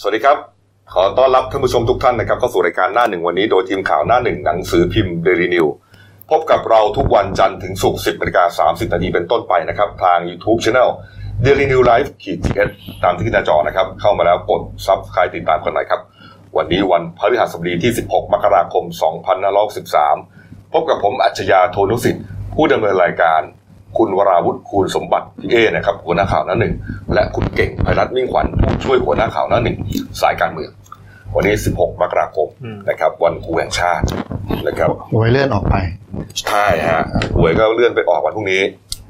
สวัสดีครับ ขอต้อนรับท่านผู้ชมทุกท่านนะครับเข้าสู่รายการหน้าหนึ่งวันนี้โดยทีมข่าวหน้าหนึ่งหนังสือพิมพ์เดลินิวส์พบกับเราทุกวันจันทร์ถึงศุกร์10นาฬิกา30นาทีเป็นต้นไปนะครับ ทาง YouTube Channel Daily New Life ขีดเตามที่ขึ้นหน้าจอนะครับ เข้ามาแล้วกด subscribe ติดตามกันหน่อยครับ วันนี้วันพฤหัสบดีที่ 16 มกราคม 2563 พบกับผมอัจฉริยะโทนุสิทธิ์ผู้ดำเนินรายการ คุณวราวุฒิคูณสมบัติพี่เอนะครับหัวหน้าข่าวหน้าหนึ่งและคุณเก่งภัยรัตน์มิ่งขวัญผู้ช่วยหัวหน้าข่าวหน้าหนึ่งสายการเมือง วันนี้ 16 มกราคมอืมนะครับ วันครูแห่งชาตินะครับหวยเลื่อนออกไปใช่ฮะหวยก็เลื่อนไปออกวันพรุ่งนี้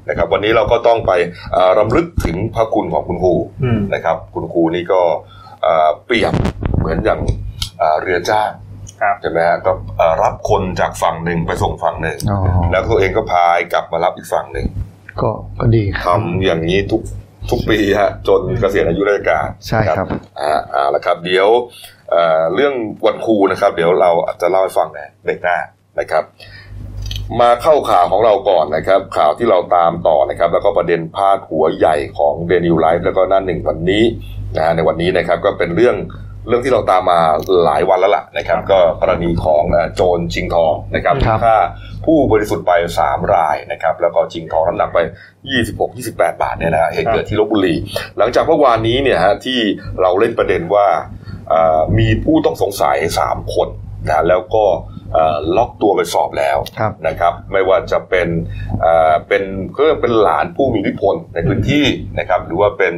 นะครับวันนี้เราก็ต้องไปเอ่อรำลึกถึงพระคุณของคุณครูอืมนะครับ คุณครูนี่ก็เอ่อเปรียบเหมือนอย่างเอ่อเรือจ้างครับ ใช่ไหมฮะก็เอ่อรับคนจากฝั่งหนึ่งไปส่งฝั่งหนึ่งอ๋อแล้วตัวเองก็พายกลับมารับอีกฝั่งหนึ่ง ก็ก็ดีคทำรับอย่างนี้ทุกทุกปีฮะจนเกษียณอายุราชการใช่ครับอ่าอ่าแล้วครับ เดี๋ยวเอ่อเรื่องวันครูนะครับ เดี๋ยวเราอาจจะเล่าให้ฟังในเบรกหน้านะครับ มาเข้าข่าวของเราก่อนนะครับ ข่าวที่เราตามต่อนะครับ แล้วก็ประเด็นพาดหัวใหญ่ของเดนิวไลฟ์แล้วก็หน้าหนึ่งวันนี้นะฮะในวันนี้นะครับก็เป็นเรื่อง เรื่องที่เราตามมาหลายวันแล้วล่ะนะครับ ก็กรณีของเอ่อโจรชิงทองนะครับครับฆ่าผู้บริสุทธิ์ไปสามรายนะครับ แล้วก็ชิงทองน้ำหนักไป 26-28 บาทเนี่ยนะฮะเหตุเกิดที่ลบบุรี หลังจากเมื่อวานนี้เนี่ยฮะที่เราเล่นประเด็นว่าเอ่อมีผู้ต้องสงสัย 3 คนนะแล้วก็เอ่อ ล็อกตัวไปสอบแล้วครับนะครับ ไม่ว่าจะเป็นเอ่อเป็นก็เป็นหลานผู้มีอิทธิพลในพื้นที่นะครับ หรือว่าเป็น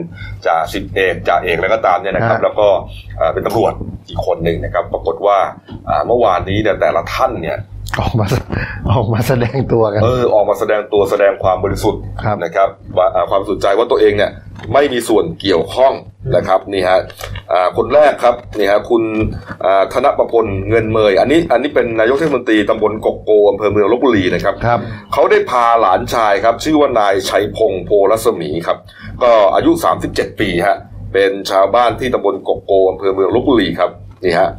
จ่าสิบเอกจ่าเอกแล้วก็ตามเนี่ยนะครับฮะแล้วก็เอ่อเป็นตำรวจอีกคนหนึ่งนะครับ ปรากฏว่าอ่าเมื่อวานนี้เนี่ยแต่ละท่านเนี่ย ออกมาออกมาแสดงตัวกัน เออออกมาแสดงตัวแสดงความบริสุทธิ์ครับนะครับว่าอ่าความสุดใจว่าตัวเองเนี่ยไม่มีส่วนเกี่ยวข้องนะครับนี่ฮะอ่าคนแรกครับนี่ฮะคุณอ่าธนประพลเงินเมย อันนี้อันนี้เป็นนายกเทศมนตรีตำบลกกโกอำเภอเมืองลบบุรีนะครับครับเขาได้พาหลานชายครับ ชื่อว่านายชัยพงศ์โพรัศมีครับ ก็อายุ 37 ปีฮะเป็นชาวบ้านที่ตำบลกกโกอำเภอเมืองลบบุรีครับ นี่ฮะ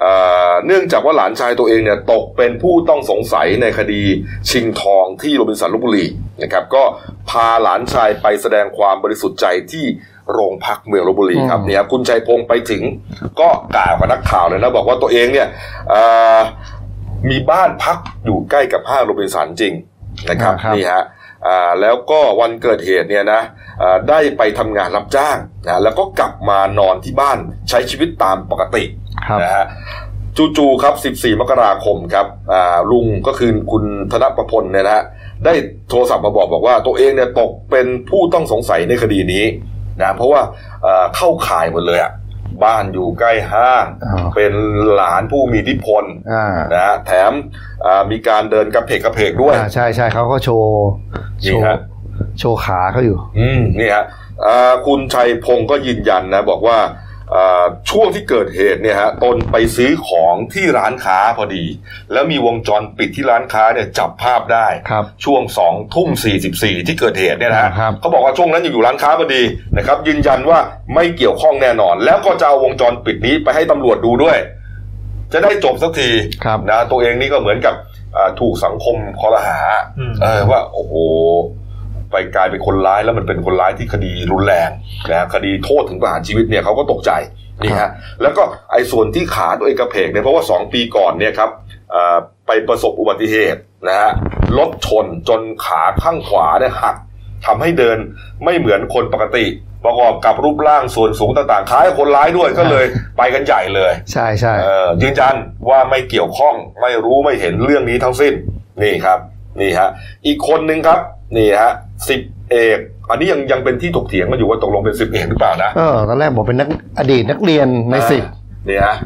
เอ่อเนื่องจากว่าหลานชายตัวเองเนี่ยตกเป็นผู้ต้องสงสัยในคดีชิงทองที่โรบินสันลบบุรีนะครับก็พาหลานชายไปแสดงความบริสุทธิ์ใจที่โรงพักเมืองลบบุรีครับอืมเนี่ยคุณชัยพงศ์ไปถึงก็กล่าวกับนักข่าวเลยนะบอกว่าตัวเองเนี่ยเอ่อมีบ้านพักอยู่ใกล้กับห้างโรบินสันจริงนะครับอ่าครับนี่ฮะอ่า แล้วก็วันเกิดเหตุเนี่ยนะอ่าได้ไปทำงานรับจ้างนะแล้วก็กลับมานอนที่บ้านใช้ชีวิตตามปกติครับนะฮะจู่ๆครับ 14 มกราคมครับอ่าลุงก็คือคุณธนประพลเนี่ยนะฮะได้โทรศัพท์มาบอกบอกว่าตัวเองเนี่ยตกเป็นผู้ต้องสงสัยในคดีนี้นะเพราะว่าเอ่อเข้าข่ายหมดเลยอะ บ้านอยู่ใกล้ห้างอ๋อเป็นหลานผู้มีอิทธิพลอ่านะฮะแถมอ่ามีการเดินกระเพกกระเพกด้วยอ่าใช่ใช่เขาก็โชว์โชนี่ว์ฮะโชว์ขาเขาอยู่ อืมนี่ฮะอ่าคุณชัยพงศ์ก็ยืนยันนะ บอกว่าอ่า ช่วงที่เกิดเหตุเนี่ยฮะตนไปซื้อของที่ร้านค้าพอดี แล้วมีวงจรปิดที่ร้านค้าเนี่ยจับภาพได้ครับช่วงสองทุ่มสี่สิบสี่ที่เกิดเหตุเนี่ยนะฮะครับเขาบอกว่าช่วงนั้นยังอยู่ร้านค้าพอดีนะครับยืนยันว่าไม่เกี่ยวข้องแน่นอน แล้วก็จะเอาวงจรปิดนี้ไปให้ตำรวจดูด้วย จะได้จบสักทีครับนะตัวเองนี่ก็เหมือนกับอ่าถูกสังคมคอรหาอืมเออว่าโอ้โห ไปกลายเป็นคนร้ายแล้วมันเป็นคนร้ายที่คดีรุนแรงนะคดีโทษถึงประหารชีวิตเนี่ยเขาก็ตกใจนี่ฮะแล้วก็ไอ้ส่วนที่ขาตัวเองกระเพกเนี่ยเพราะว่าสองปีก่อนเนี่ยครับอ่าไปประสบอุบัติเหตุนะฮะรถชนจนขาข้างขวาเนี่ยหักทำให้เดินไม่เหมือนคนปกติ ประกอบกับรูปร่างส่วนสูงต่างๆคล้ายคนร้ายด้วยก็เลยไปกันใหญ่เลย ใช่ใช่เอ่อยืนยันว่าไม่เกี่ยวข้องไม่รู้ไม่เห็นเรื่องนี้ทั้งสิ้นนี่ครับ นี่ฮะ อีกคนนึงครับ นี่ฮะ สิบเอก อันนี้ยังยังเป็นที่ถกเถียงกันอยู่ว่าตกลงเป็นสิบเอกหรือเปล่านะเออตอนแรกบอกเป็นนักอดีตนักเรียนในสิบนี่ฮะ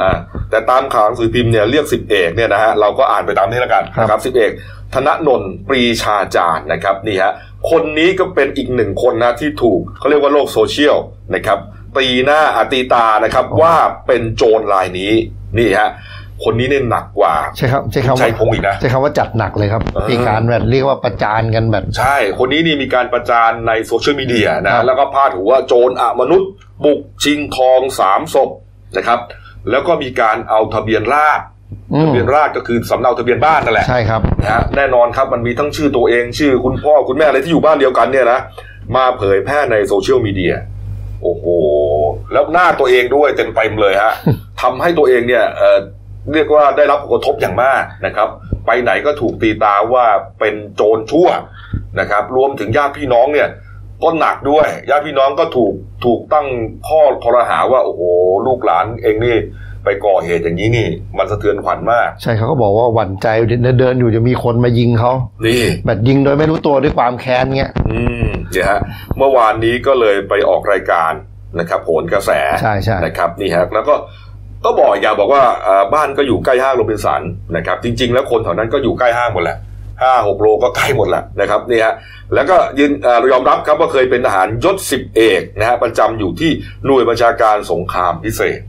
อ่าแต่ตามข่าวหนังสือพิมพ์เนี่ยเรียกสิบเอกเนี่ยนะฮะเราก็อ่านไปตามนี้แล้วกันครับนะครับสิบเอก ธนนนท์ปรีชาจารย์นะครับนี่ฮะคนนี้ก็เป็นอีกหนึ่งคนนะที่ถูกเขาเรียกว่าโลกโซเชียลนะครับตีหน้าอาตีตานะครับว่าเป็นโจรรายนี้นี่ฮะ คนนี้เนี่ยหนักกว่า ใช่ครับใช่คำชัว่ายพงศ์อีกนะใช่คำว่าจัดหนักเลยครับเออมีการแบบเรียกว่าประจานกันแบบ ใช่ คนนี้นี่มีการประจานในโซเชียลมีเดียนะครับแล้วก็พาดหัวว่าโจรอมนุษย์ บุกชิงทองสามศพนะครับ แล้วก็มีการเอาทะเบียนราษฎร์อืมทะเบียนราษฎร์ก็คือสำเนาทะเบียนบ้านนั่นแหละใช่ครับนะฮะแน่นอนครับมันมีทั้งชื่อตัวเอง ชื่อคุณพ่อคุณแม่อะไรที่อยู่บ้านเดียวกันเนี่ยนะมาเผยแพร่ในโซเชียลมีเดียโอ้โห แล้วหน้าตัวเองด้วยเต็มเต็มๆเลยฮะทำให้ตัวเองเนี่ย เอ่อเรียกว่าได้รับผลกระทบอย่างมากนะครับ ไปไหนก็ถูกตีตาว่าเป็นโจรชั่วนะครับ รวมถึงญาติพี่น้องเนี่ยก็หนักด้วยญาติพี่น้องก็ถูกถูกตั้งข้อคอรหาว่าโอ้โหลูกหลานเองนี่ไปก่อเหตุอย่างนี้นี่ มันสะเทือนขวัญมาก ใช่เขาก็บอกว่าหวั่นใจเดินเดินอยู่จะมีคนมายิงเขานี่แบบยิงโดยไม่รู้ตัวด้วยความแค้นเงี้ยอืมเนี่ยฮะเมื่อวานนี้ก็เลยไปออกรายการนะครับโหนกระแสใช่ใช่นะครับนี่ฮะแล้วก็ ก็บอกอย่าบอกว่าอ่าบ้านก็อยู่ใกล้ห้างโรบินสันนะครับ จริง ๆ แล้วคนแถวนั้นก็อยู่ใกล้ห้างหมดแหละห้าหกโลก็ใกล้หมดแหละนะครับนี่ฮะแล้วก็ยืนอ่ายอมรับครับว่าเคยเป็นทหารยศสิบเอกนะฮะประจำอยู่ที่หน่วยบัญชาการสงครามพิเศษ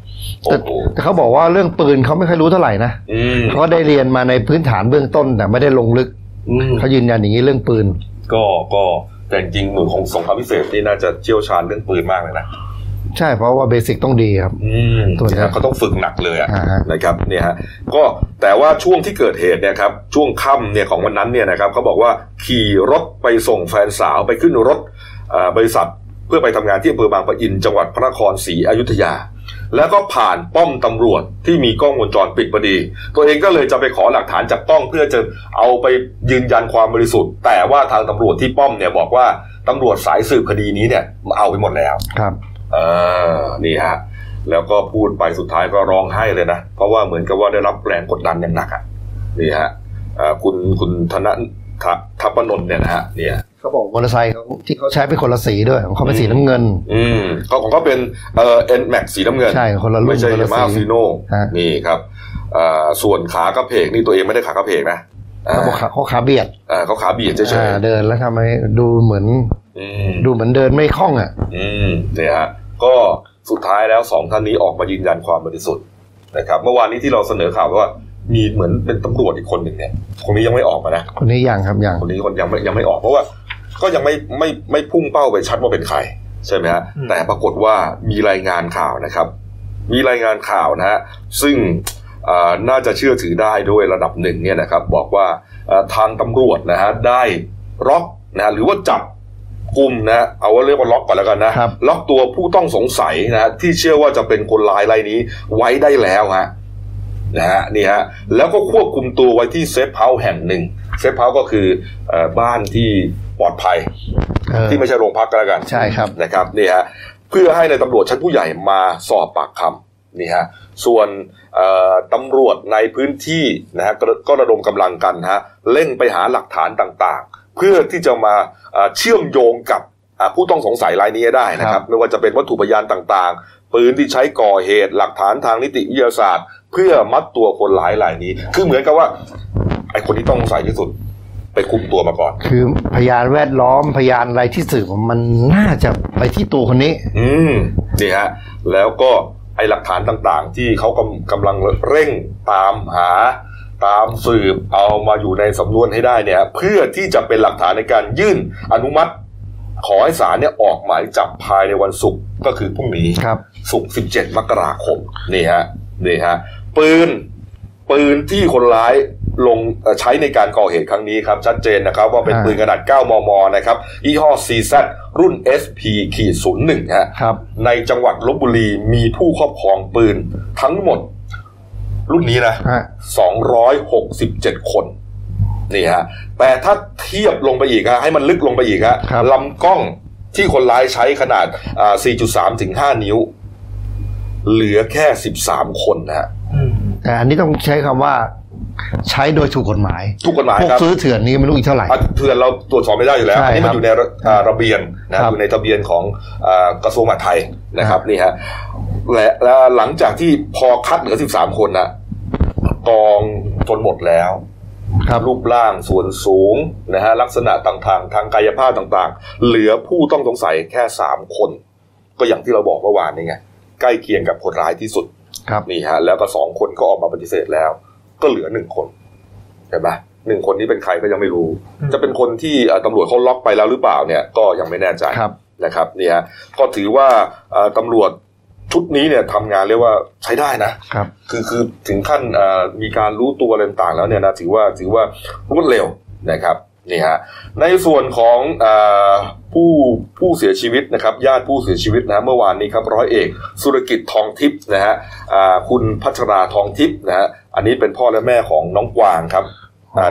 โอ้แต่โหแต่เขาบอกว่าเรื่องปืนเขาไม่ค่อยรู้เท่าไหร่นะอืมเขาก็ได้เรียนมาในพื้นฐานเบื้องต้นแต่ไม่ได้ลงลึกอืมเขายืนยันอย่างนี้เรื่องปืน ก็ก็แต่จริงๆหน่วยของสงครามพิเศษนี่น่าจะเชี่ยวชาญเรื่องปืนมากเลยนะ ใช่เพราะว่าเบสิกต้องดีครับอืมตัวนี้เนี่ยเขาต้องฝึกหนักเลยอะอ่าฮะนะครับเนี่ยฮะก็แต่ว่าช่วงที่เกิดเหตุเนี่ยครับช่วงค่ำเนี่ยของวันนั้นเนี่ยนะครับเขาบอกว่าขี่รถไปส่งแฟนสาวไปขึ้นรถอ่าบริษัทเพื่อไปทำงานที่อำเภอบางปะอินจังหวัดพระนครศรีอยุธยา แล้วก็ผ่านป้อมตำรวจที่มีกล้องวงจรปิดพอดี ตัวเองก็เลยจะไปขอหลักฐานจากกล้องเพื่อจะเอาไปยืนยันความบริสุทธิ์ แต่ว่าทางตำรวจที่ป้อมเนี่ยบอกว่าตำรวจสายสืบคดีนี้เนี่ยมาเอาไปหมดแล้วครับเออนี่ฮะแล้วก็พูดไปสุดท้ายก็ร้องไห้เลยนะ เพราะว่าเหมือนกับว่าได้รับแรงกดดันอย่างหนักอะนี่ฮะเอ่อคุณคุณธนททัพปนนท์เนี่ยนะฮะเนี่ยเขาบอกมอเตอร์ไซค์เขาที่เขาใช้เป็นคนละสีด้วยของเขาเป็นสีน้ำเงิน อืมเขาของเขาเป็นเอ่อเอ็นแม็กสีน้ำเงินใช่คนละรุ่นไม่ใช่คนละยามาสีฟีโน่ฮะนี่ครับเอ่อส่วนขากระเพกนี่ตัวเองไม่ได้ขากระเพกนะอ่าเขาบอกขาเขาขาเบียดอ่าเขาขาเบียดเฉยอ่าเดินแล้วทำไมดูเหมือนๆอืมดูเหมือนเดินไม่คล่องอะ อืมเนี่ยฮะ ก็สุดท้ายแล้วสองท่านนี้ออกมายืนยันความบริสุทธิ์นะครับ เมื่อวานนี้ที่เราเสนอข่าวว่ามีเหมือนเป็นตำรวจอีกคนหนึ่งเนี่ยคนนี้ยังไม่ออกมานะคนนี้ยังครับยังคนนี้คนยังไม่ยังไม่ออกเพราะว่า ก็ยังไม่ไม่ไม่พุ่งเป้าไปชัดว่าเป็นใครใช่ไหมฮะอืมแต่ปรากฏว่ามีรายงานข่าวนะครับ มีรายงานข่าวนะฮะซึ่งอ่าน่าจะเชื่อถือได้ด้วยระดับหนึ่งเนี่ยนะครับ บอกว่าอ่าทางตำรวจนะฮะได้ล็อกนะฮะหรือว่าจับ กลุ่มนะฮะเอาว่าเรียกว่าล็อกก่อนแล้วกันนะครับล็อกตัวผู้ต้องสงสัยนะฮะที่เชื่อว่าจะเป็นคนร้ายรายนี้ไว้ได้แล้วฮะนะฮะนี่ฮะแล้วก็ควบคุมตัวไว้ที่ safe house แห่งหนึ่งsafe house ก็คือเอ่อบ้านที่ปลอดภัยเออที่ไม่ใช่โรงพักก็แล้วกันใช่ครับนะครับนี่ฮะเพื่อให้ในตำรวจชั้นผู้ใหญ่มาสอบปากคำนี่ฮะส่วนเอ่อตำรวจในพื้นที่นะฮะก็ก็ระดมกำลังกันฮะเร่งไปหาหลักฐานต่างๆ เพื่อที่จะมาเอ่อเชื่อมโยงกับอ่าผู้ต้องสงสัยรายนี้ให้ได้นะคครัรับบไม่ว่าจะเป็นวัตถุพยานต่างๆ ปืนที่ใช้ก่อเหตุหลักฐานทางนิติวิทยาศาสตร์ เพื่อมัดตัวคนร้ายรายนี้ คือเหมือนกับว่าไอ้คนที่ต้องสงสัยที่สุดไปคุมตัวมาก่อน คือพยานแวดล้อมพยานอะไรที่สืบมันน่าจะไปที่ตัวคนนี้ อืมนี่ฮะ แล้วก็ไอหลักฐานต่างๆ ที่เขากำกำลังเร่งตามหา ตามสืบเอามาอยู่ในสำนวนให้ได้เนี่ยเพื่อที่จะเป็นหลักฐานในการยื่นอนุมัติ ขอให้ศาลเนี่ยออกหมายจับภายในวันศุกร์ก็คือพรุ่งนี้ครับศุกร์17 มกราคมนี่ฮะนี่ฮะปืนปืนที่คนร้ายลงเอ่อใช้ในการก่อเหตุครั้งนี้ครับ ชัดเจนนะครับ ว่าเป็นอ่าปืนขนาด 9 มม นะครับยี่ห้อ CZ รุ่น SP ขีด01ฮะครับในจังหวัดลบบุรีมีผู้ครอบครองปืนทั้งหมด รุ่นนี้นะฮะ267คนนี่ฮะแต่ถ้าเทียบลงไปอีกฮะให้มันลึกลงไปอีกฮะครับลำกล้องที่คนร้ายใช้ขนาดอ่า4.3 ถึง 5 นิ้ว เหลือแค่ 13 คนนะฮะอืมแต่อันนี้ต้องใช้คำว่า ใช้โดยถูกกฎหมายทุกกฎหมายพวกครับ ซื้อเถื่อนนี่ไม่รู้อีกเท่าไหร่ อะเถื่อนเราตรวจสอบไม่ได้อยู่แล้วใช่อันนี้มัคนรับอยู่ในระอ่าระเบียนนะครับอยู่ในทะเบียนของอ่ากระทรวงมหาดไทยนะครับนี่ฮะและและหลังจากที่พอคัดเหลือ 13 คนนะกองจนหมดแล้วครับ รูปร่างส่วนสูงนะฮะลักษณะต่างๆ ทางกายภาพต่างๆ เหลือผู้ต้องสงสัยแค่ 3 คน ก็อย่างที่เราบอกเมื่อวานนี่ไงใกล้เคียงกับคนร้ายที่สุด ครับ นี่ฮะแล้วก็สองคนก็ออกมาปฏิเสธแล้ว ก็เหลือหนึ่งคนเห็นไหมหนึ่งคนนี้เป็นใครก็ยังไม่รู้อืมจะเป็นคนที่เอ่อตำรวจเขาล็อกไปแล้วหรือเปล่าเนี่ยก็ยังไม่แน่ใจครับนะครับ เนี่ยฮะก็ถือว่าเอ่อตำรวจชุดนี้เนี่ยทำงานเรียกว่าใช้ได้นะครับ คือคือถึงขั้นเอ่อมีการรู้ตัวอะไรต่างๆแล้วเนี่ยนะถือว่าถือว่ารวดเร็วนะครับนี่ฮะในส่วนของเออผู้ผู้เสียชีวิตนะครับญาติผู้เสียชีวิตนะเมื่อวานนี้ครับร้อยเอก สุรกิจทองทิพย์นะฮะคุณพัชราทองทิพย์นะฮะ อันนี้เป็นพ่อและแม่ของน้องกวางครับ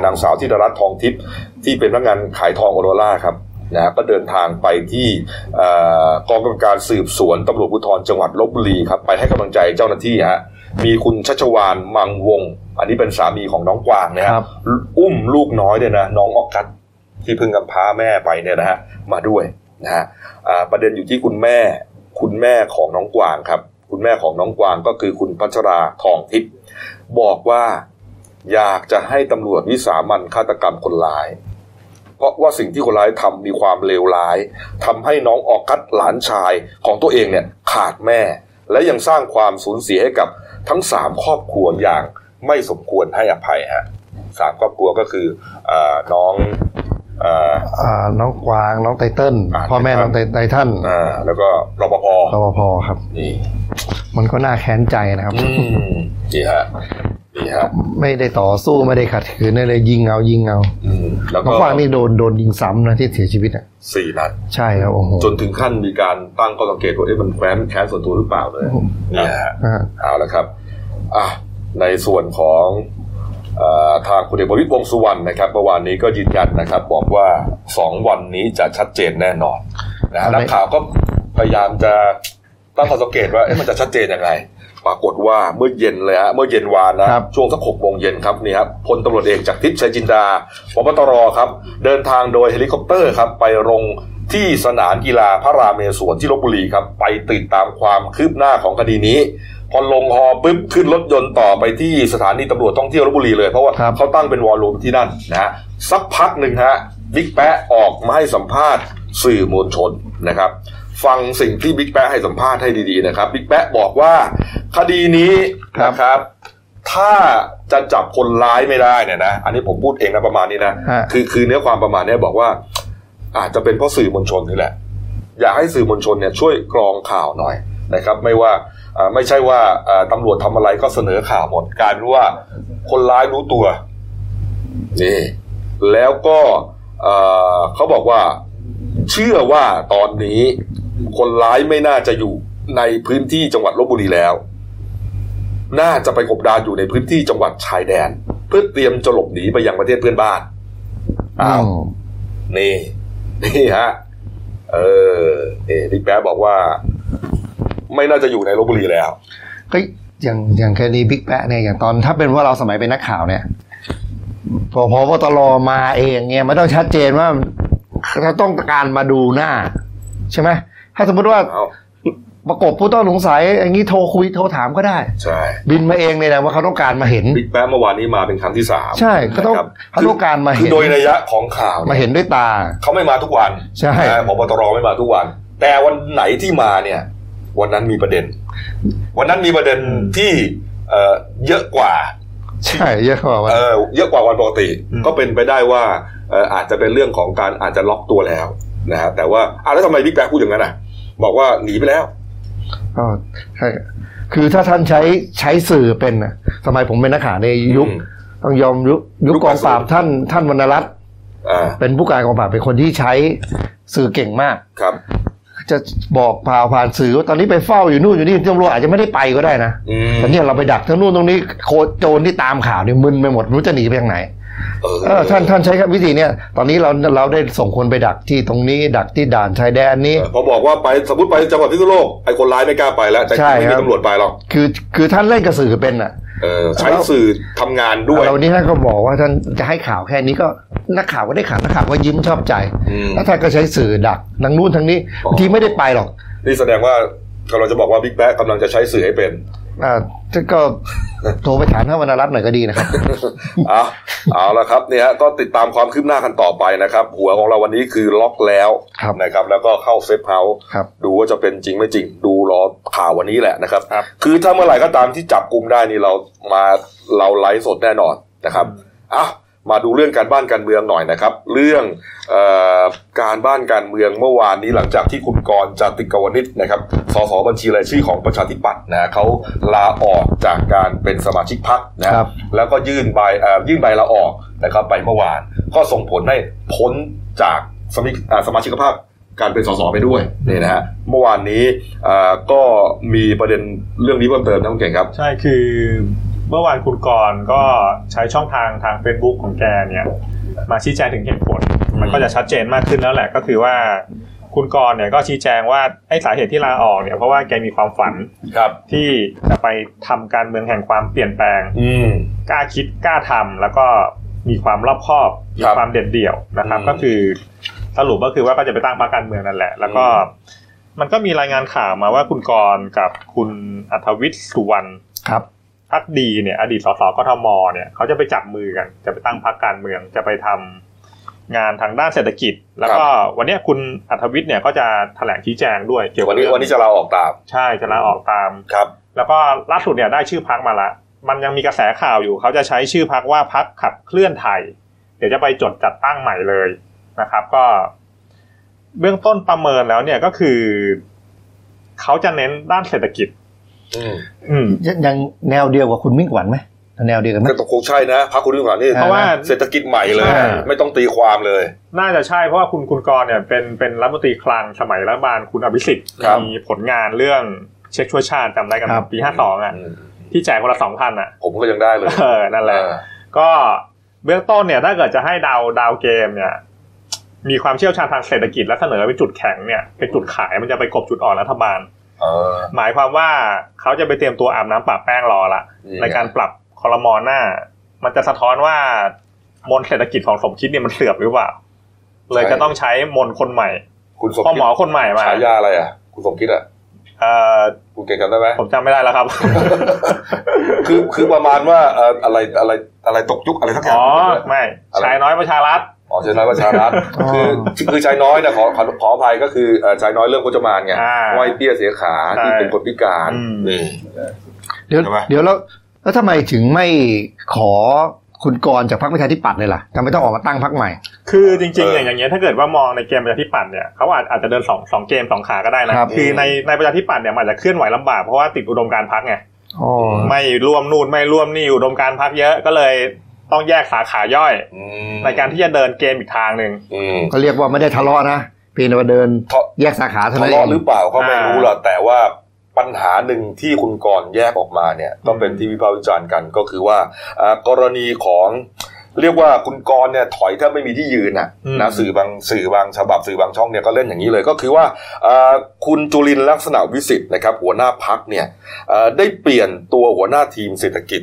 นางสาวธิดารัตน์ทองทิพย์ที่เป็นพนักงานขายทองโอโรล่าครับนะก็เดินทางไปที่กองกำกับการสืบสวนตำรวจภูธรจังหวัดลบบุรีครับไปให้กำลังใจเจ้าหน้าที่ฮะมีคุณชัชวานมังวง อันนี้เป็นสามีของน้องกวางนะครับอุ้มลูกน้อยเนี่ยนะน้องออกกัดที่เพิ่งกำพร้าแม่ไปเนี่ยนะฮะมาด้วยนะฮะประเด็นอยู่ที่คุณแม่ คุณแม่ของน้องกวางครับ คุณแม่ของน้องกวางก็คือคุณพัชราทองทิพย์ บอกว่าอยากจะให้ตำรวจวิสามันฆาตกรรมคนร้าย เพราะว่าสิ่งที่คนร้ายทำมีความเลวร้ายทำให้น้องออกกัดหลานชายของตัวเองเนี่ยขาดแม่ และยังสร้างความสูญเสียให้กับทั้งสามครอบครัวอย่างไม่สมควรให้อภัยฮะสามครอบครัวก็คืออน้อง น้องกวางน้องไตเติ้ลพ่อแม่น้องไตเติ้ลแล้วก็รปภรปภครับนี่มันก็น่าแค้นใจนะครับนี่ฮะนี่ฮะไม่ได้ต่อสู้ไม่ได้ขัดขืนเลยยิงเอายิงเอาน้องกวางนี่โดนโดนยิงซ้ำนะที่เสียชีวิตอะสี่นัดใช่ครับโอ้โหจนถึงขั้นมีการตั้งข้อสังเกตว่าเอ๊ะมันแค้นแค้นส่วนตัวหรือเปล่าเลยนี่ฮะเอาละครับอะในส่วนของ ทางคุณเอกประวิตรวงสุวรรณนะครับเมื่อวานนี้ก็ยืนยันนะครับ บอกว่าสองวันนี้จะชัดเจนแน่นอนนะนักข่าวก็พยายามจะตั้งข้อสังเกตว่ามันจะชัดเจนยังไงปรากฏว่าเมื่อเย็นเลยฮะเมื่อเย็นวานนะช่วงสักหกโมงเย็นครับนี่ครับพลตำรวจเอกจากทิพย์ชัยจินดาผบ.ตร.ครับ เดินทางโดยเฮลิคอปเตอร์ครับ ไปลงที่สนามกีฬาพระราเมศวรที่ลพบุรีครับ ไปติดตามความคืบหน้าของคดีนี้ พอลงฮอปุ๊บขึ้นรถยนต์ต่อไปที่สถานีตำรวจท่องเที่ยวลพบุรีเลยเพราะว่าเขาตั้งเป็น war room ที่นั่นนะฮะสักพักหนึ่งฮะบิ๊กแป๊ะออกมาให้สัมภาษณ์สื่อมวลชนนะครับ ฟังสิ่งที่บิ๊กแป๊ะให้สัมภาษณ์ให้ดีๆนะครับบิ๊กแป๊ะบอกว่าคดีนี้นะครับ ถ้าจะจับคนร้ายไม่ได้เนี่ยนะอันนี้ผมพูดเองนะประมาณนี้นะคือคือเนื้อความประมาณนี้บอกว่า อาจจะเป็นเพราะสื่อมวลชนนี่แหละ อยากให้สื่อมวลชนเนี่ยช่วยกรองข่าวหน่อยนะครับ ไม่ว่า ไม่ใช่ว่าตำรวจทำอะไรก็เสนอข่าวหมดการรู้ว่าคนร้ายรู้ตัวนี่แล้วก็เขาบอกว่าเชื่อว่าตอนนี้คนร้ายไม่น่าจะอยู่ในพื้นที่จังหวัดลบบุรีแล้ว น่าจะไปกบดานอยู่ในพื้นที่จังหวัดชายแดน เพื่อเตรียมจะหลบหนีไปยังประเทศเพื่อนบ้านอ้าวนี่นี่ฮะเออเอดิแป๊บบอกว่า ไม่น่าจะอยู่ในลบบุรีแล้วก็อย่างอย่างคดีบิ๊กแปะเนี่ยอย่างตอนถ้าเป็นว่าเราสมัยเป็นนักข่าวเนี่ยพอพอตรมาเองเนี่ยไม่ต้องชัดเจนว่าเราต้องการมาดูหน้า ใช่ไหมถ้าสมมติว่าประกบผู้ต้องสงสัยอย่างนี้โทรคุยโทรถามก็ได้ ใช่ บินมาเองเลยนะว่าเขาต้องการมาเห็นบิ๊กแป๊ะเมื่อวานนี้มาเป็นครั้งที่สามใช่ก็ต้องเขาต้องการมาเห็นโดยระยะของข่าวมาเห็นด้วยตา เขาไม่มาทุกวันใช่พบตรไม่มาทุกวัน แต่วันไหนที่มาเนี่ย วันนั้นมีประเด็น วันนั้นมีประเด็นที่เยอะกว่าใช่เยอะกว่าเออเยอะกว่าวันปกติ ก็เป็นไปได้ว่าอาจจะเป็นเรื่องของการอาจจะล็อกตัวแล้วนะฮะแต่ว่าอ่าแล้วทำไมบิ๊กแบ๊กพูดอย่างนั้นอะ บอกว่าหนีไปแล้วอ๋อใช่คือถ้าท่านใช้ใช้สื่อเป็นอะสมัยผมเป็นนักข่าวในยุคต้องยอมยุคยุคกองปราบท่านท่านวรรณรัตน์เป็นผู้การกองปราบเป็นคนที่ใช้สื่อเก่งมากครับ จะบอกผ่าผ่านสื่อว่าตอนนี้ไปเฝ้าอยู่นู่นอยู่นี่ตำรวจอาจจะไม่ได้ไปก็ได้นะแต่เนี่ยเราไปดักทั้งนู่นตรงนี้โคโจรที่ตามข่าวเนี่ยมึนไปหมดรู้จะหนีไปทางไหนเออท่านท่านใช้วิธีเนี้ยตอนนี้เราเราได้ส่งคนไปดักที่ตรงนี้ ดักที่ด่านชายแดนนี้พอบอกว่าไปสมมติไปจังหวัดพิษณุโลกไอ้คนร้ายไม่กล้าไปแล้วแต่ไม่มีตำรวจไปหรอกคือคือท่านเล่นกระสือเป็นอะ ใช้สื่อทำงานด้วยเรานี้ท่านก็บอกว่าท่านจะให้ข่าวแค่นี้ก็นักข่าวก็ได้ข่าวนักข่าวก็ยิ้มชอบใจแล้วท่านก็ใช้สื่อดักทางนู้นทางนี้บางทีไม่ได้ไปหรอก นี่แสดงว่าเราจะบอกว่าบิ๊กแป๊ะกำลังจะใช้สื่อให้เป็น อ่าก็โทรไปถามท่านวรรณรัตน์หน่อยก็ดีนะครับเอาเอาละครับเนี่ยก็ติดตามความคืบหน้ากันต่อไปนะครับ หัวของเราวันนี้คือล็อกแล้วนะครับ แล้วก็เข้า safe house ดูว่าจะเป็นจริงไม่จริง ดูรอข่าววันนี้แหละนะครับ คือถ้าเมื่อไหร่ก็ตามที่จับกลุ่มได้นี่เรามาเราไลฟ์สดแน่นอนนะครับอ้าว มาดูเรื่องการบ้านการเมืองหน่อยนะครับ เรื่องอการบ้านการเมืองเมื่อวานนี้หลังจากที่คุณกรจติกวนิชนะครับสสบัญชีรายชื่อของประชาธิปัตย์นะเขาลาออกจากการเป็นสมาชิกพรรคนะครับ แล้วก็ยื่นใบยื่นใบลาออกนะครับไปเมื่อวาน ก็ส่งผลให้พ้นจากสมาชิกภาพการเป็นสสไปด้วยนี่นะฮะเมื่อวานนี้อ่าก็มีประเด็นเรื่องนี้เพิ่มเติมนะคุณเก่งครับ ใช่คือ เมื่อวานคุณกรณ์ก็ใช้ช่องทางทาง Facebook ของแกเนี่ยมาชี้แจงถึงเหตุผล มันก็จะชัดเจนมากขึ้นแล้วแหละก็คือว่าคุณกรณ์เนี่ยก็ชี้แจงว่าไอ้สาเหตุที่ลาออกเนี่ยเพราะว่าแกมีความฝันครับที่จะไปทำการเมืองแห่งความเปลี่ยนแปลง อืมกล้าคิดกล้าทำแล้วก็มีความรอบคอบมีครับความเด็ดเดี่ยวนะครับอืมก็คือสรุปก็คือว่าก็จะไปตั้งพรรคการเมืองนั่นแหละ แล้วก็อืมมันก็มีรายงานข่าวมาว่าคุณกรณ์กับคุณอัธวิทย์สุวรรณครับ พักดีเนี่ย อดีตสสกทมเนี่ยเขาจะไปจับมือกัน จะไปตั้งพรรคการเมืองจะไปทำงานทางด้านเศรษฐกิจ แล้วก็วันเนี้ยคุณอัธวิทย์เนี่ยก็จะแถลงชี้แจงด้วยเกี่ยวกัวับนนี้เรื่องวันนี้จะลาออกตาม ใช่จะลาออกตามครับ แล้วก็ล่าสุดเนี่ยได้ชื่อพักมาละ มันยังมีกระแสข่าวอยู่ เขาจะใช้ชื่อพักว่าพักขับเคลื่อนไทย เดี๋ยวจะไปจดจัดตั้งใหม่เลยนะครับ ก็ เบื้องต้นประเมินแล้วเนี่ยก็คือ เขาจะเน้นด้านเศรษฐกิจอืมอืม ยังยังแนวเดียวกับคุณมิ่งขวัญไหมแนวเดียวกันไหมก็ต้องคงใช่นะพักคุณดีกว่านี่เพราะว่าเศรษฐกิจใหม่เลยใช่ไม่ต้องตีความเลย น่าจะใช่เพราะว่าคุณคุณกรณ์เนี่ยเป็นเป็นรัฐมนตรีคลังสมัยรัฐบาลคุณอภิสิทธิ์ครับมีผลงานเรื่องเช็คช่วยชาติจำได้กันไหมครับปีห้าสองอะอืมที่แจกคนละสองพันอะ ผมก็ยังได้เลยเออนั่นแหละเออก็เบื้องต้นเนี่ยถ้าเกิดจะให้ดาวดาวเกมเนี่ยมีความเชี่ยวชาญทางเศรษฐกิจและเสนอเป็นจุดแข็งเนี่ยเป็นจุดขายมันจะไปกบจุดอ่อนรัฐบาลเออ หมายความว่าเขาจะไปเตรียมตัวอาบน้ำปรับแป้งรอละนี่ไงในการปรับคอรมอหน้า มันจะสะท้อนว่ามนต์เศรษฐกิจของสมคิดเนี่ยมันเสื่อมหรือเปล่า เลยจะต้องใช้มนต์คนใหม่ คุณสมพ่อคิหมอดคนใหม่มาฉายาอะไรอะ คุณสมคิดอะเอ่อคุณเก่งจำได้ไหมผมจำไม่ได้แล้วครับ คือคือประมาณว่าเอ่ออะไรอะไรอะไรตกยุคอะไรสักอย่าอ๋งอไม่ชายน้อยประชารัฐ อ๋อชายน้อยประชารัฐอ๋อคือคือชายน้อยนะขอขอขออภัยก็คือเอ่อชายน้อยเรื่องพจมานไงอ่าไหวเปี้ยเสียขาใช่ที่เป็นคนพิการอืมนี่เดี๋ยวใช่ไหมเดี๋ยวแล้วแล้วทำไมถึงไม่ขอคุณกรณ์จากพรรคประชาธิปัตย์เลยล่ะทำไมต้องออกมาตั้งพรรคใหม่ คือจริงเอๆออย่างอย่างเงี้ยถ้าเกิดว่ามองในเกมประชาธิปัตย์เนี่ยเขาอาจอาจจะเดินสองสองเกมสองขาก็ได้นะครับคือในในประชาธิปัตย์เนี่ยมันอาจจะเคลื่อนไหวลำบากเพราะว่าติดอุดมการณ์พักไงอ๋อไม่ร่วมนู่นไม่ร่วมนี่อุดมการณ์พักเยอะก็เลย ต้องแยกสาขาย่อยอืมในการที่จะเดินเกมอีกทางหนึ่งอืมก็เรียกว่าไม่ได้ทะเลาะนะเพียงแต่ว่าเดินทะแยกสาขาเท่าทะนั้นเอเลาะงหรือเปล่าก็ไม่อ่ารู้หรอกแต่ว่าปัญหาหนึ่งที่คุณกรณ์แยกออกมาเนี่ยก็เป็นที่วิพากษ์วิจารณ์กันก็คือว่าอ่ากรณีของเรียกว่าคุณกรณ์เนี่ยถอยถ้าไม่มีที่ยืนน่ะอืมนะสื่อบางสื่อบางฉบับสื่อบางช่องเนี่ยก็เล่นอย่างนี้เลยก็คือว่าอ่าคุณจุลินทร์ลักษณะวิสิทธิ์นะครับหัวหน้าพักเนี่ยอ่าได้เปลี่ยนตัวหัวหน้าทีมเศรษฐกิจ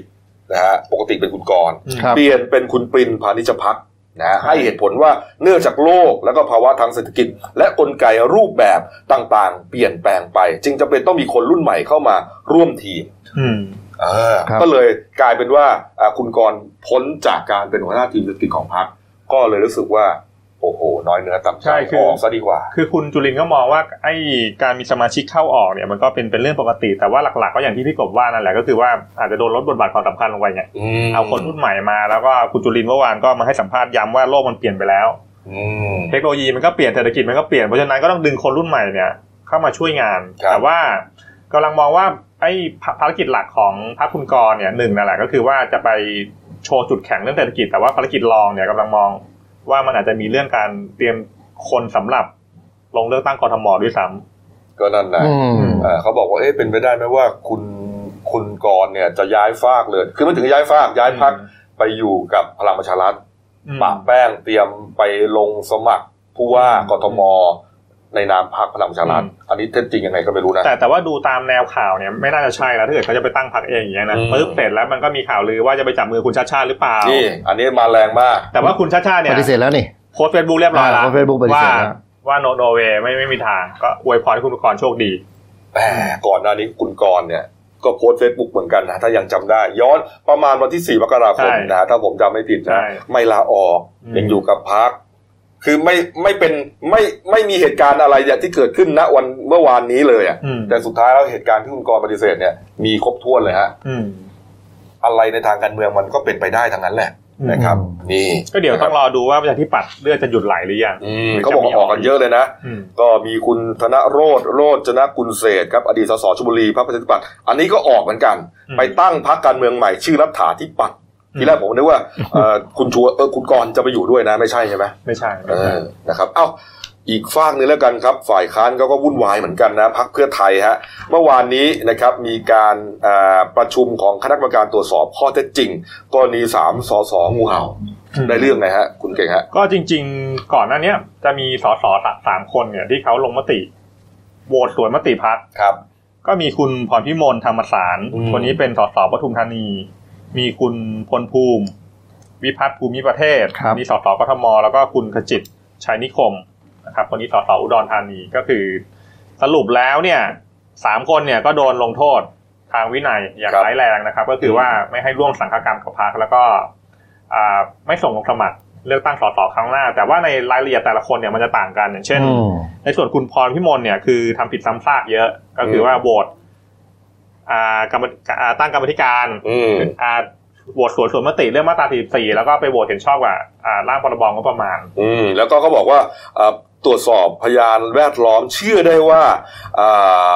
นะฮะปกติเป็นคุณกรณ์ครับเปลี่ยนเป็นคุณปรินพานิชพักนะฮะให้เหตุผลว่าเนื่องจากโลกแล้วก็ภาวะทางเศรษฐกิจ และกลไกรูปแบบต่างๆ เปลี่ยนแปลงไป จึงจำเป็นต้องมีคนรุ่นใหม่เข้ามาร่วมทีมอืมเออครับก็เลยกลายเป็นว่าอ่าคุณกรณ์พ้นจากการเป็นหัวหน้าทีมเศรษฐกิจของพรรคก็เลยรู้สึกว่า โอ้โห น้อยเนื้อต่ำใจใช่คือออกซะดีกว่า คือคุณจุลินก็มองว่าไอ้การมีสมาชิกเข้าออกเนี่ยมันก็เป็นเป็นเรื่องปกติ แต่ว่าหลักๆก็อย่างที่พี่กบว่านั่นแหละก็คือว่าอาจจะโดนลดบทบาทความสำคัญลงไปไงอืมเอาคนรุ่นใหม่มาแล้วก็คุณจุลินเมื่อวานก็มาให้สัมภาษณ์ย้ำว่าโลกมันเปลี่ยนไปแล้วอืมเทคโนโลยีมันก็เปลี่ยนเศรษฐกิจมันก็เปลี่ยนเพราะฉะนั้นก็ต้องดึงคนรุ่นใหม่เนี่ยเข้ามาช่วยงานครับแต่ว่ากำลังมองว่าไอ้ภาภารกิจหลักของพรรคคุณกรณ์เนี่ยหนึ่งนั่นแหละก็คือว่าจะไปโชว์จุดแข็งเรื่องเศรษฐกิจแต่ว่าภารกิจรองเนี่ยกำลังมอง ว่ามันอาจจะมีเรื่องการเตรียมคนสำหรับลงเลือกตั้งกทมด้วยซ้ำก็นั่นนะอืมอ่าเขาบอกว่าเอ๊ะเป็นไปได้ไหมว่าคุณคุณกรณ์เนี่ยจะย้ายฟากเลย คือไม่ถึงย้ายฟากย้ายพักไปอยู่กับพลังประชารัฐอืมปะแป้งเตรียมไปลงสมัครผู้ว่ากทม ในนามพรรคพลังประชารัฐอืมอันนี้เท็จจริงยังไงก็ไม่รู้นะแต่แต่ว่าดูตามแนวข่าวเนี่ยไม่น่าจะใช่แล้วถ้าเกิดเขาจะไปตั้งพรรคเองอย่างเงี้ยนะอืมปึ๊บเสร็จแล้วมันก็มีข่าวลือว่าจะไปจับมือคุณชาติชาติหรือเปล่านี่อันนี้มาแรงมาก แต่ว่าคุณชาติชาติเนี่ปยฏิเสธแล้วนี่โพสเฟซบุ๊กเรียบร้อยแล้วอ่าโพสต์ Facebook ปฏิเสธแล้วว่า no no way ไม่ไม่มีทางก็อวยพรให้คุณกรณ์โชคดีแต่ก่อนหน้านี้คุณกรณ์เนี่ยก็โพสเฟซบุ๊กเหมือนกันนะถ้ายังจำได้ ย้อนประมาณวันที่ 4 มกราคมใช่นะถ้าผมจำไม่ผิดใช่นะไม่ลาออกอืมยังอยู่กับพรรค คือไม่ไม่เป็นไม่ไม่มีเหตุการณ์อะไรอย่างที่เกิดขึ้นณวันเมื่อวานนี้เลยอะอืมแต่สุดท้ายแล้วเหตุการณ์ที่คุณกรณ์ปฏิเสธเนี่ยมีครบถ้วนเลยฮะอืมอะไรในทางการเมืองมันก็เป็นไปได้ทั้งนั้นแหละอืมนะครับนี่ก็เดี๋ยวต้องรอดูว่าประชาธิปัตย์เลือดจะหยุดไหลหรือยังอืมเขาบอกว่าออกกันเยอะเลยนะอืมก็มีคุณธนโรธโรจนกุลเศรษฐ์ครับอดีตสสชลบุรีพรรคประชาธิปัตย์อันนี้ก็ออกเหมือนกันอืมไปตั้งพรรคการเมืองใหม่ชื่อรัฐาธิปัตย์อืม ทีแรกผมนึกว่าเอ่อคุณชัวเออคุณกรณ์จะไปอยู่ด้วยนะ ไม่ใช่ใช่ไหมไม่ใช่เอไม่ใช่อนะครับ เอ้าอีกฝากหนึงแล้วกันครับ ฝ่ายค้านเขาก็วุ่นวายเหมือนกันนะพักเพื่อไทยฮะเมื่อวานนี้นะครับมีการอ่าประชุมของคณะกรรมการตรวจสอบข้อเท็จจริงกรณีสามสสงูเห่าได้เรื่องไงฮะ คุณเก่งฮะ ก็จริง ๆ ก่อนหน้าเนี้ยจะมีสสสามคนเนี่ยที่เขาลงมติโหวตสวนมติพักครับ ก็มีคุณพรพิมลธรรมสารอืมคนนี้เป็นสสปทุมธานี มีคุณพลภูมิ วิพัฒน์ภูมิประเทศครับมีสสกทม แล้วก็คุณขจิตชัยนิคมนะครับคนนี้สสอุดรธานีก็คือ สรุปแล้วเนี่ยสามคนเนี่ยก็โดนลงโทษทางวินัยอย่างครับร้ายแรงนะครับ ก็คือว่าไม่ให้ร่วมสังฆกรรมกับพรรคแล้วก็อ่าไม่ส่งลงสมัครเลือกตั้งสสครั้งหน้า แต่ว่าในรายละเอียดแต่ละคนเนี่ยมันจะต่างกันอย่างเช่นอืมในส่วนคุณพรพิมลเนี่ยคือทำผิดซ้ำซากเยอะ ก็คือว่าโหวตอ่า กรรมอ่าตั้งกรรมธิการอืมอ่าโหวตสวนสวนมติเรื่องมาตรา44แล้วก็ไปโหวตเห็นชอบกับอ่าร่างพรบงบประมาณ อืมแล้วก็เขาบอกว่าอ่าตรวจสอบพยานแวดล้อมเชื่อได้ว่าอ่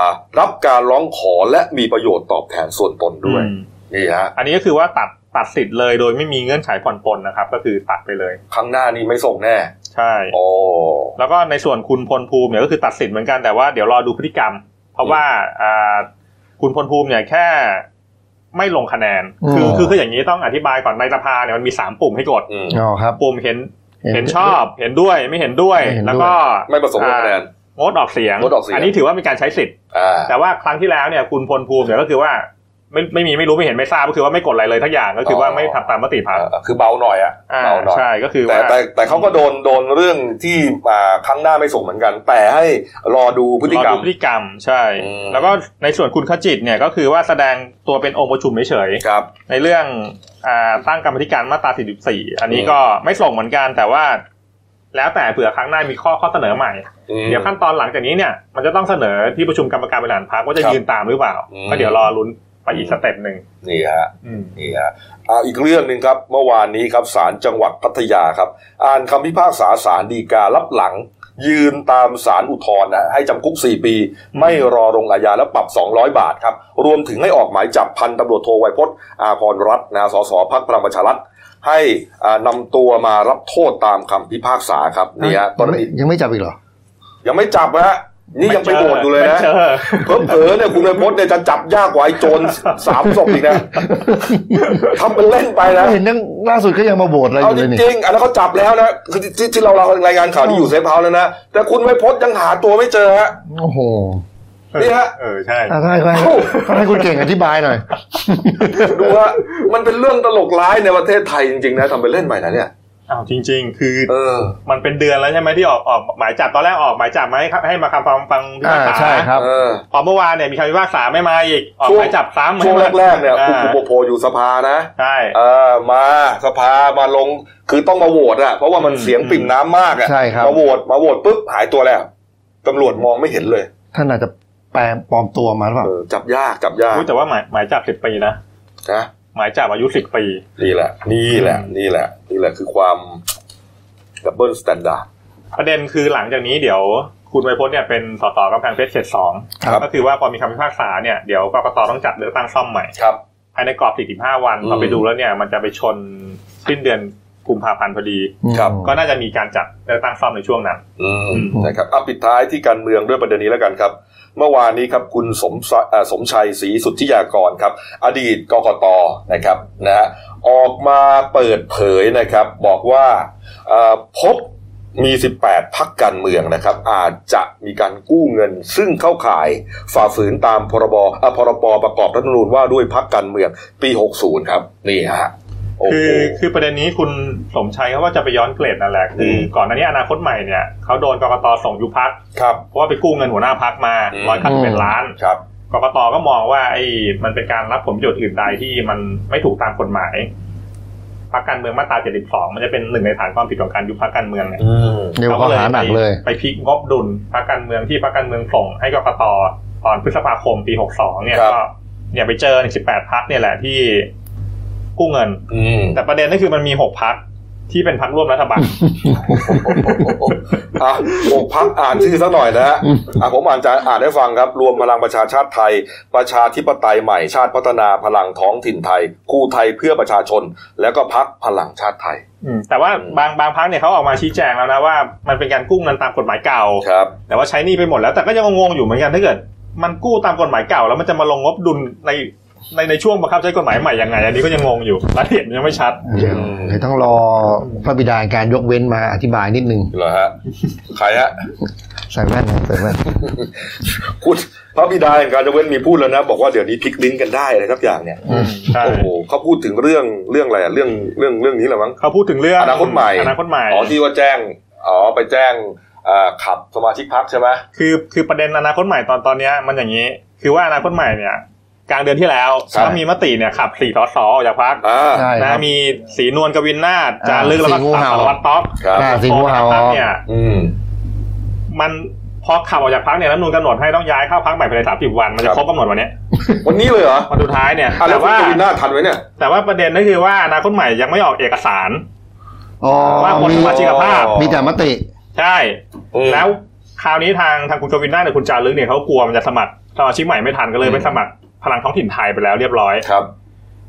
ารับการร้องขอและมีประโยชน์ตอบแทนส่วนตนด้วยอืมนี่ฮะอันนี้ก็คือว่าตัดตัดสิทธิ์เลยโดยไม่มีเงื่อนไขผ่อนปลนนะครับ ก็คือตัดไปเลยครั้งหน้านี้ไม่ส่งแน่ ใช่โอ้แล้วก็ในส่วนคุณพลภูมิเนี่ยก็คือตัดสิทธิ์เหมือนกันแต่ว่าเดี๋ยวรอดูพฤติกรรม เพราะว่าอ่า คุณพลภูมิเนี่ยแค่ไม่ลงคะแนน คืออืมคือคืออย่างนี้ต้องอธิบายก่อนในสภาเนี่ยมันมีสามปุ่มให้กดอืมอ๋อครับปุ่มเห็นเห็นชอบเห็นด้วยไม่เห็นด้วยไม่เห็นด้วยแล้วก็ไม่ประสงค์ลงคะแนนงดออกเสียงงดออกเสียงนนี้ถือว่าเป็นการใช้สิทธิ์อ่าแต่ว่าครั้งที่แล้วเนี่ยคุณพลภูมิเนี่ยก็คือว่า ไม่ไม่มีไม่รู้ไม่เห็นไม่ทราบก็คือว่าไม่กดอะไรเลยทักอย่างก็คือว่าไม่ทำตามมติพักอ่าคือเบาหน่อยอะอ่าเบาหน่อยใช่ก็คือแต่ว่าแต่แต่เขาก็โดนโดนเรื่องที่อ่าครั้งหน้าไม่ส่งเหมือนกัน แต่ให้รอดูพฤติกรรรมอดูพฤติกรรมใช่อืมแล้วก็ในส่วนคุณขจิตเนี่ยก็คือว่าแสดงตัวเป็นองค์ประชุมเฉยครับๆในเรื่องอ่าตั้งกรรมธิการมาตรา 44 อันนี้ก็ไม่ส่งเหมือนกันแต่ว่าแล้วแต่เผื่อครั้งหน้ามีข้อข้อเสนอใหม่อืมเดี๋ยวขั้นตอนหลังจากนี้เนี่ย มันจะต้องเสนอที่ประชุมกรรมการบริหารพรรคว่าจะครับยืนตามหรือเปล่าอืมก็เดี๋ยวรอลุ้น ไปอีก step หนึ่งนี่ฮะอืมนี่ฮะอ่าอีกเรื่องหนึ่งครับ เมื่อวานนี้ครับศาลจังหวัดพัทยาครับ อ่านคำพิพากษาศาลฎีกาลับหลัง ยืนตามศาลอุทธรณ์นะให้จำคุก 4 ปี ไม่รอลงอาญาและปรับ 200 บาทครับ รวมถึงให้ออกหมายจับพันตำรวจโทไวยพจน์อาพรรัตน์นะสสพรรคพลังประชารัฐให้อ่านำตัวมารับโทษตามคำพิพากษาครับนี่ฮะตอนยังไม่นี้ยังไม่จับอีกเหรอยังไม่จับนะฮะ นี่ยังไปโหวตอยู่เลยนะไม่เจอเพิ่มเผลอๆเนี่ยคุณไวยพจน์เนี่ยจะจับยากกว่าไอ้โจรสามศพอีกนะทำเป็นเล่นไปนะเห็นยังล่าสุดก็ยังมาโหวตอะไรอยู่เลยนี่เอาจริงๆอันนั้นเขาจับแล้วนะคือที่ที่เราเรารายงานข่าวที่อยู่ safe house แล้วนะแต่คุณไวยพจน์ยังหาตัวไม่เจอฮะโอ้โหนี่ฮะเออใช่อะให้ให้ให้ให้คุณเก่งอธิบายหน่อยดูฮะมันเป็นเรื่องตลกร้ายในประเทศไทยจริงๆนะทำเป็นเล่นไปนะเนี่ย อ้าวจริง ๆ คือเออ มันเป็นเดือนแล้วใช่ไหมที่ออกออกหมายจับตอนแรกออกหมายจับมาให้ให้มาคำฟังฟังพิพาอ่ากษาใช่ครับเออพอเมื่อวานเนี่ยมีคำพิพากษาไม่มาอีกออกช่วงหมายจับซ้ำช่วงให้มาแรกๆเนี่ยอ่าคุณโปโพอยู่สภานะใช่เออมาสภามาลงคือต้องมาโหวตอะเพราะว่ามันอืมเสียงปิ่มน้ำมากอะใช่ครับมาโหวตมาโหวตปุ๊บหายตัวแล้วตำรวจมองไม่เห็นเลยท่านอาจจะแปลงปลอมตัวมาหรือเปล่าเออจับยากจับยากอุ๊ยแต่ว่าหมายหมายจับสิบปีนะนะ หมายจับอายุสิบปี นี่แหละ นี่แหละ นี่แหละ นี่แหละคือความ double standard ประเด็นคือหลังจากนี้เดี๋ยวคุณไวยพจน์เนี่ยเป็นสสกำแพงเพชรเขตสองครับก็คือว่าพอมีคำพิพากษาเนี่ยเดี๋ยวกกตต้องจัดเลือกตั้งซ่อมใหม่ครับภายในกรอบ 45 วันอืมพอไปดูแล้วเนี่ยมันจะไปชนสิ้นเดือน กุมภาพันธ์พอดีครับก็น่าจะมีการจัดเลือกตั้งซ่อมในช่วงนั้นอืมอืมนะครับอะปิดท้ายที่การเมืองด้วยประเด็นนี้แล้วกันครับ เมื่อวานนี้ครับคุณสมศักดิ์เอ่อสมชัยศรีสุทธิยากรครับ อดีตกกตนะครับนะฮะออกมาเปิดเผยนะครับ บอกว่าเอ่อพบมี 18 พักการเมืองนะครับ อาจจะมีการกู้เงิน ซึ่งเข้าข่ายฝ่าฝืนตามพรบอะพรบประกอบรัฐธรรมนูญว่าด้วยพักการเมืองปี 60 ครับ นี่ฮะโอ้ คืโหอคือประเด็นนี้คุณสมชัยเขาก็จะไปย้อนเกรดนั่นแหละคืออมก่อนหน้านี้อนาคตใหม่เนี่ยเขาโดนกกตส่งยุบพักครับเพราะว่าไปกู้เงินหัวหน้าพักมาอืมร้อยคันเป็นล้านครับกกตก็มองว่าไอ้มันเป็นการรับผลประโยชน์อื่นใดที่มันไม่ถูกตามกฎหมายพักการเมืองมาตรา 72 มันจะเป็นหนึ่งในฐานความผิดของการยุบพักการเมืองเนี่ยอืมเดี๋ยวข้อหาหนักเลยไปพลิกงบดุลพักการเมืองที่พักการเมืองส่งให้กกตตอนพฤษภาคมปี 62 เนี่ยครับก็เนี่ยไปเจอใน18 พักเนี่ยแหละที่ กู้เงินอืมแต่ประเด็นก็คือมันมี6พักที่เป็นพักร่วมรัฐบาลอะโอ้พักอ่านชื่อซะหน่อยนะฮะอะผมอ่านจะอ่านให้ฟังครับ รวมพลังประชาชาติไทย ประชาธิปไตยใหม่ชาติพัฒนาพลังท้องถิ่นไทย คู่ไทยเพื่อประชาชน แล้วก็พักพลังชาติไทยอืมแต่ว่าบางบางพักเนี่ยเขาออกมาชี้แจงแล้วนะว่ามันเป็นการกู้เงินตามกฎหมายเก่าครับแต่ว่าใช้หนี่ไปหมดแล้วแต่ก็ยังงงๆอยู่เหมือนกันถ้าเกิด มันกู้ตามกฎหมายเก่า แล้วมันจะมาลงงบดุลใน ในในช่วงบังคับใช้กฎหมายใหม่ยังไง อันนี้ก็ยังงงอยู่รายละเอียดมันยังไม่ชัดเดี๋ยวเดี๋ยวต้องรอพระบิดาแห่งการยกเว้นมาอธิบายนิดนึงเหรอฮะใครฮะใส่แว่นนะใส่แว่นคุณพระบิดาแห่งการยกเว้นมีพูดแล้วนะ บอกว่าเดี๋ยวนี้พลิกลิ้นกันได้อะไรสักอย่างเนี่ยอืมใช่โอ้โหเขาพูดถึงเรื่องเรื่องอะไรอะเรื่องเรื่องเรื่องนี้แหละมั้งเขาพูดถึงเรื่องอนาคตใหม่อนาคตใหม่อ๋อที่ว่าแจ้งอ๋อไปแจ้งอ่าขับสมาชิกพักใช่ไหมคือคือประเด็นอนาคตใหม่ตอนตอนเนี้ยมันอย่างนี้ คือว่าอนาคตใหม่เนี่ย กลางเดือนที่แล้วก็มีมติเนี่ยขับสี่สสออกจากพักอ่า ใช่คนะรับมีสีนวลกวินนาถจาอ่ารึกแล้วก็สีงูเห่า สารวัตรต๊อกครับ อ่าสีงูเห่าพอจากพักเนี่ย อืม มันพอขับออกจากพักเนี่ยรัฐธรรมนูลกำหนดให้ต้องย้ายเข้าพักใหม่ภายในสามสิบวันมันครัจะบครบกำหนดวันเนี้ยวันนี้เลยเหรอวันสุดท้ายเนี่ยอะแล้แต่วคุณว่า กวินหน้าทันไหมเนี่ย แต่ว่าประเด็นก็คือว่าอนาคตใหม่ยังไม่ออกเอกสาร อ๋อว่าหมดมีสมาชิกภาพ มีแต่มติ ใช่ อืม แล้วคราวนี้ทางทางคุณกวินนาถหรือคุณจารึกเนี่ยเขากลัวมันจะสมัครสมาชิกใหม่ไม่ทันก็เลยอืมไปสมัคร พลังท้องถิ่นไทยไปแล้วเรียบร้อยครับ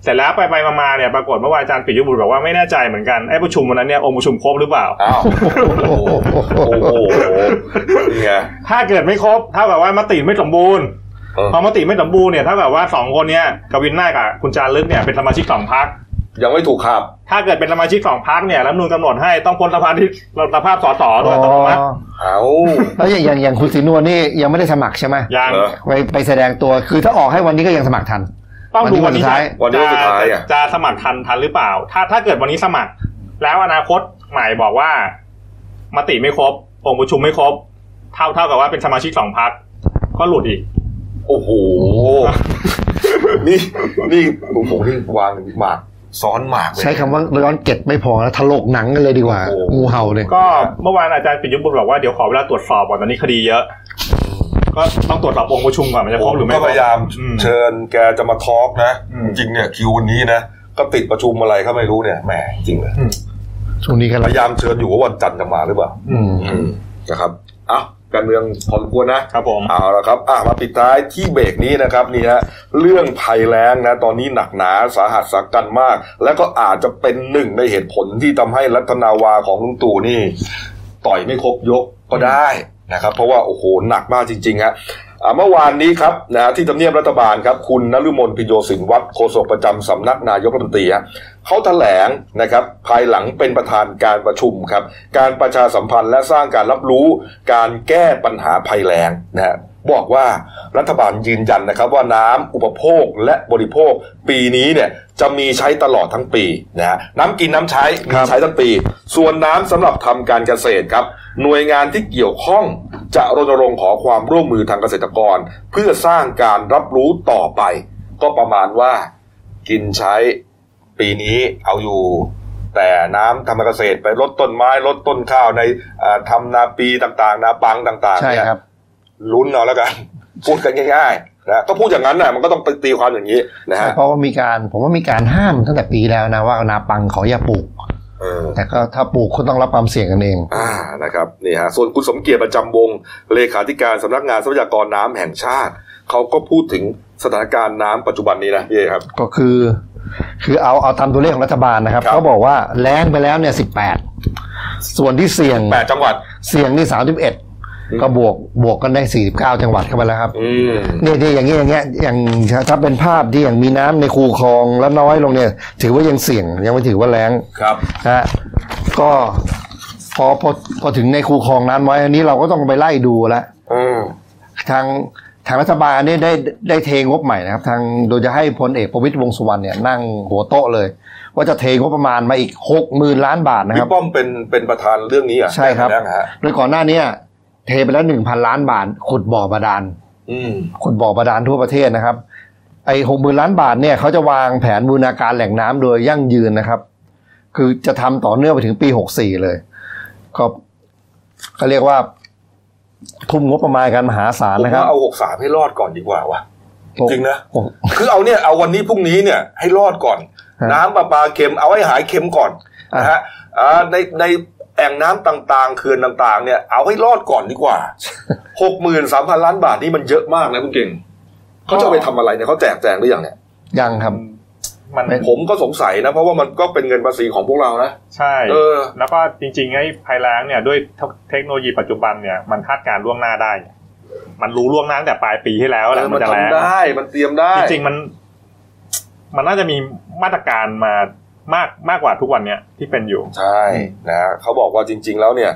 เสร็จแล้วไปไปมาๆเนี่ยปรากฏเมื่อวานอาจารย์ปิยบุตรบอกว่าไม่แน่ใจเหมือนกันไอ้ประชุมวันนั้นเนี่ยองค์ประชุมครบหรือเปล่าอ้าวโอ้โหโอ้โหนี่ไงถ้าเกิดไม่ครบเท่ากับว่ามติไม่สมบูรณ์เออพอมติไม่สมบูรณ์เนี่ยเท่ากับว่าสองคนเนี่ยกวินนาถกับคุณจารึกเนี่ยเป็นสมาชิกสองพัก ยังไม่ถูกขับ ถ้าเกิดเป็นสมาชิกสองพักเนี่ยรัฐธรรมนูลกำหนดให้ต้องพ้นสภาที่สภาพสสโดยอัตโนมัติเอาแล้วอย่างอย่างอย่างคุณศรีนวลนี่ยังไม่ได้สมัครใช่ไหมยังเหรอไปไปแสดงตัวคือถ้าออกให้วันนี้ก็ยังสมัครทัน ต้องดูวัวันนนี้นี้วันสุดท้ายวันนี้วันสุดท้ายจะอะจะสมัครทันทันหรือเปล่า ถ้าถ้าเกิดวันนี้สมัคร แล้วอนาคตใหม่บอกว่ามติไม่ครบองค์ประชุมไม่ครบ เท่าเท่ากับว่าเป็นสมาชิกสองพักก็หลุดอีก โอ้โหนี่นี่โอ้โหนี่วางหมาก ซ้อนหมากเลยใช้คำว่าร้อนเก็ดไม่พอแล้วถลกหนังกันเลยดีกว่าโอ้โหงูเห่าเนี่ยก็เมื่อวานอาจารย์ปิยบุตรบอกว่าเดี๋ยวขอเวลาตรวจสอบก่อนตอนนี้คดีเยอะ ก็ต้องตรวจสอบองค์ประชุมก่อนมันจะครบหรือไม่ก็ครพบยายามอืมเชิญแกจะมาทอล์กนะอืมจริงๆเนี่ยคิววันนี้นะ ก็ติดประชุมอะไรก็ไม่รู้เนี่ยแหมจริงเลยอืมช่วงนี้กันพยายามเชิญอยู่ว่าวันจันทร์จะมาหรือเปล่าอืมอืมนะครับอะ การเมืองพอสมควรนะครับผมเอาละครับอะมาปิดท้ายที่เบรกนี้นะครับนี่ฮะเรื่องภัยแล้งนะตอนนี้หนักหนาสาหัสสากันมาก และก็อาจจะเป็นหนึ่งในเหตุผลที่ทำให้รัฐนาวาของลุงตู่นี่ ต่อยไม่ครบยกก็ได้นะครับ เพราะว่าโอ้โหหนักมากจริงๆฮะอ่า เมื่อวานนี้ครับนะที่ทำเนียบรัฐบาลครับ คุณนฤมลพิโยสินวัตรโฆษกประจำสำนักนายกรัฐมนตรีเขาแถลงนะครับภายหลังเป็นประธานการประชุมครับ การประชาสัมพันธ์และสร้างการรับรู้การแก้ปัญหาภัยแล้งนะครับ อกว่ารัฐบาลยืนยันนะครับว่าน้ำอุปโภคและบริโภค ปีนี้เนี่ยจะมีใช้ตลอดทั้งปีนะฮะน้ำกินน้ำใช้มีใช้ทั้งปี ส่วนน้ำสำหรับทำการเกษตรครับหน่วยงานที่เกี่ยวข้องจะรณรงค์ขอความร่วมมือทางเกษตรกร เพื่อสร้างการรับรู้ต่อไป ก็ประมาณว่ากินใช้ปีนี้เอาอยู่แต่น้ำทำการเกษตรไปลดต้นไม้ลดต้นข้าวในอ่าทำนาปีต่างๆ นาปังต่างๆใช่เนี่ยครับ ลุ้นเอาแล้วกัน พูดกันง่ายๆนะก็พูดอย่างนั้นนะมันก็ต้องไปตีความอย่างนี้นะฮะเพราะว่ามีการผมว่ามีการห้ามตั้งแต่ปีแล้วนะว่านาปังขออย่าปลูกเออแต่ก็ถ้าปลูกคุณต้องรับความเสี่ยงกันเอง อ่านะครับนี่ฮะส่วนคุณสมเกียรติประจำวงเลขาธิการสำนักงานทรัพยากรน้ำแห่งชาติ เขาก็พูดถึงสถานการณ์น้ำปัจจุบันนี้นะพี่เอครับ ก็คือ คือเอาเอาตามตัวเลขของรัฐบาลนะครับครับเขาบอกว่าแล้งไปแล้วเนี่ยสิบแปดส่วนที่เสี่ยงแปดจังหวัดเสี่ยงนี่สามสิบเอ็ด ก็บวกบวกกันได้สี่สิบเก้าจังหวัดเข้าไปแล้วครับอืมเนี่ยเนี่ยอย่างเงี้ยอย่างเงี้ยอย่างถ้าเป็นภาพที่อย่างมีน้ำในคูคลองแล้วน้อยลงเนี่ย ถือว่ายังเสี่ยงยังไม่ถือว่าแล้งครับนะฮะก็พอพอพอถึงในคูคลองนั้นไว้อันนี้เราก็ต้องไปไล่ดูแล้วอืมทางทางรัฐบาลเนี่ยได้ได้เทงบใหม่นะครับ ทางโดยจะให้พลเอกประวิตรวงษ์สุวรรณเนี่ยนั่งหัวโต๊ะเลย ว่าจะเทงบประมาณมาอีกหกหมื่นล้านบาทนะคพี่รับป้อมเป็นเป็นประธานเรื่องนี้อะใช่ครับแงฮะโดยก่อนหน้าเนี้ เทไปแล้วหนึ่งพันล้านบาทขุดบ่อบาดาลอืมขุดบ่อบาดาลทั่วประเทศนะครับ ไอ้หกหมื่นล้านบาทเนี่ยเขาจะวางแผนบูรณาการแหล่งน้ำโดยยั่งยืนนะครับ คือจะทำต่อเนื่องไปถึงปีหกสี่เลย ก็เขาเรียกว่า ทุ่มงบประมาณกันมหาศาลผมนะครับว่าเอาหกสามให้รอดก่อนดีกว่าวะจริงนะโอ้คือเอาเนี่ยเอาวันนี้พรุ่งนี้เนี่ยให้รอดก่อนฮะน้ำประปาเค็มเอาให้หายเค็มก่อนนะฮะอ่าในใน แอ่งน้ำต่างๆเขื่อนต่าง ๆ เนี่ยเอาให้รอดก่อนดีกว่าหกหมื่นสามพันล้านบาทนี่มันเยอะมากนะคุณเก่งเขาจะเอาไปทำอะไรเนี่ยเขาแจกแจงหรือยังเนี่ยยังครับมันเป็นผมก็สงสัยนะ เพราะว่ามันก็เป็นเงินภาษีของพวกเรานะ ใช่เออแล้วก็จริงๆไอ้ภัยแล้งเนี่ยด้วยเทคโนโลยีปัจจุบันเนี่ยมันคาดการณ์ล่วงหน้าได้ มันรู้ล่วงหน้าตั้งแต่ปลายปีที่แล้วแหละเออมัมันนจะแล้งทำได้ มันเตรียมได้ จริงๆมัน มันน่าจะมีมาตรการมา มากมากกว่าทุกวันเนี้ยที่เป็นอยู่ ใช่นะเขาบอกว่าจริง ๆ แล้วเนี่ย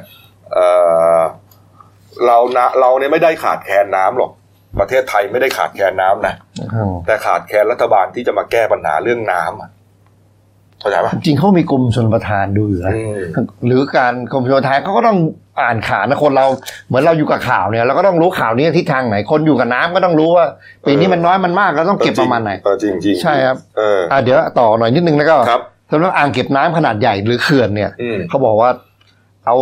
เออเรานะเราเนี่ยไม่ได้ขาดแคลนน้ำหรอกประเทศไทยไม่ได้ขาดแคลนน้ำนะอืมแต่ขาดแคลนรัฐบาลที่จะมาแก้ปัญหาเรื่องน้ำอะเข้าใจปะจริงเขามีกรมชนประทานดูอยู่นะอืมหรือการกรมชลประทานเขาก็ต้องอ่านข่าวนะคนเราเหมือนเราอยู่กับข่าวเนี่ยเราก็ต้องรู้ข่าวนี้ทิศทางไหน คนอยู่กับน้ำก็ต้องรู้ว่าปีนี้มันน้อยมันมากเราต้องเก็บประมาณไหนเออจริงจริงใช่ครับเอออ่าเดี๋ยวต่อหน่อยนิดนึงแล้วก็ครับ สำหรับอ่างเก็บน้ำขนาดใหญ่หรือเขื่อนเนี่ยอืมเขาบอกว่าเอา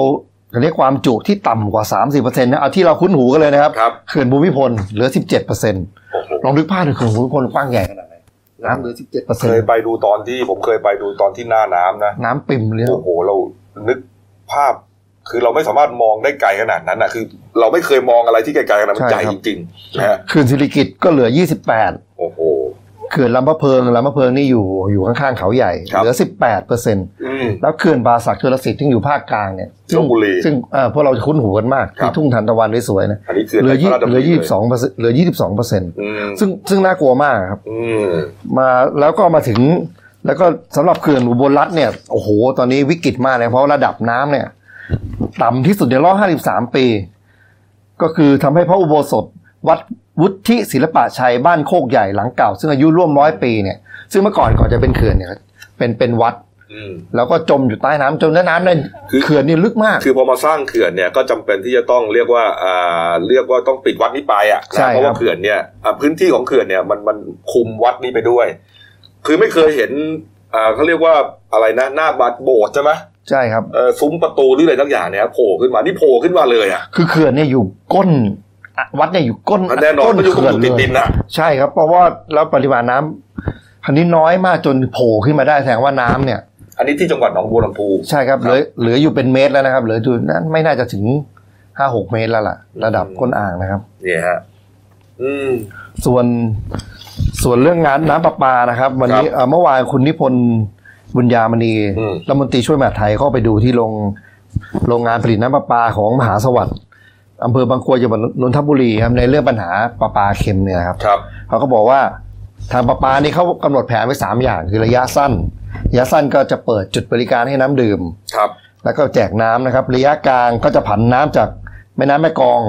เรียกความจุที่ต่ำกว่า 30%นะเอาที่เราคุ้นหูกันเลยนะครับครับเขื่อนภูมิพลเหลือ 17%โอ้โหลองนึกภาพถึงเขื่อนภูมิพลกว้างใหญ่ขนาดไหนน้ำเหลือเคยไปดูตอนที่ผมเคยไปดูตอนที่หน้าน้ำนะ17%น้ำปิ่มเลยโอ้โหเรานึกภาพคือเราไม่สามารถมองได้ไกลขนาดนั้นนะคือ เราไม่เคยมองอะไรที่ไกลๆขนาดนั้นมันใหญ่จริงๆนะฮะเขื่อนสิริกิตก็เหลือ 28โอ้โห เขื่อนลำพะเพิงลำพะเพิงนี่อยู่อยู่ข้างๆเขาใหญ่ครับเหลือ 18เปอร์เซ็นต์อืมแล้วเขื่อนบาสักชลสิทธิ์ที่อยู่ภาคกลางเนี่ยซึ่งลพบุรีซึ่งเอ่อพวกเราจะคุ้นหูกันมากครับที่ทุ่งทันตะวันสวยๆนะอันนี้คือเหลือยี่พระราชดำเหลือริยี่สิบสองเปอร์เซ็นต์เหลือยี่สิบสองเปอร์เซ็นต์อืมซึ่งซึ่งน่ากลัวมากครับอืมมาแล้วก็มาถึง แล้วก็สำหรับเขื่อนอุบลรัฐเนี่ยโอ้โหตอนนี้วิกฤตมากเลยเพราะระดับน้ำเนี่ย ต่ำที่สุดในรอบ53 ปี ก็คือทำให้พระอุโบสถวัด วุฒิศิลปะชัยบ้านโคกใหญ่หลังเก่า ซึ่งอายุร่วมร้อยปีเนี่ยซึ่งเมื่อก่อนก่อนจะเป็นเขื่อนเนี่ยเป็นเป็นวัดอืมแล้วก็จมอยู่ใต้น้ำจมใต้น้ำในคือเขื่อนนี่ลึกมาก คือพอมาสร้างเขื่อนเนี่ยก็จำเป็นที่จะต้องเรียกว่าอ่าเรียกว่าต้องปิดวัดนี้ไปอะใช่นะเพราะครัว่าบเขื่อนเนี่ยอ่าพื้นที่ของเขื่อนเนี่ยมันมันคุมวัดนี้ไปด้วย คือไม่เคยเห็นอ่าเขาเรียกว่าอะไรนะหน้าบัดโบสถ์ใช่ไหมใช่ครับเออซุ้มประตูหรืออะไรทั้งอย่างเนี่ยโผล่ขึ้นมานี่โผล่ขึ้นมาเลยอะคือเขื่อนเนี่ยอยู่ก้นอะ วัดเนี่ยอยู่ก้นแน่นอนก้นมันอยู่เขื่อนติดเลดิยนอะใช่ครับ เพราะว่าแล้วปริมาณน้ำคันนี้น้อยมากจนโผล่ขึ้นมาได้แสดงว่าน้ำเนี่ย อันนี้ที่จังหวัดหนองบัวลำพูใช่ครับเหลือเหลืออยู่เป็นเมตรแล้วนะครับ เหลืออยู่นั้นไม่น่าจะถึงห้าหกเมตรแล้วล่ะ ระดับก้นอ่างนะครับเนี่ยฮะอืมส่วนส่วนเรื่องงานน้ำประปานะครับ วันนี้ครับเอ่อเมื่อวานคุณนิพนธ์บุญญามณีอืมรัฐมนตรีช่วยมหาดไทยเข้าไปดูที่โรงโรงงานผลิตน้ำประปาของมหาสวัสดิ์ อำเภอบางกรวยจังหวัดนนทบุรีครับในเรื่องปัญหาประปาเค็มเนี่ยครับครับเขาก็บอกว่าทางประปานี่เขากำหนดแผนไว้สามอย่างคือระยะสั้น ระยะสั้นก็จะเปิดจุดบริการให้น้ำดื่มครับ แล้วก็แจกน้ำนะครับ ระยะกลางก็จะผันน้ำจากแม่น้ำแม่กลอง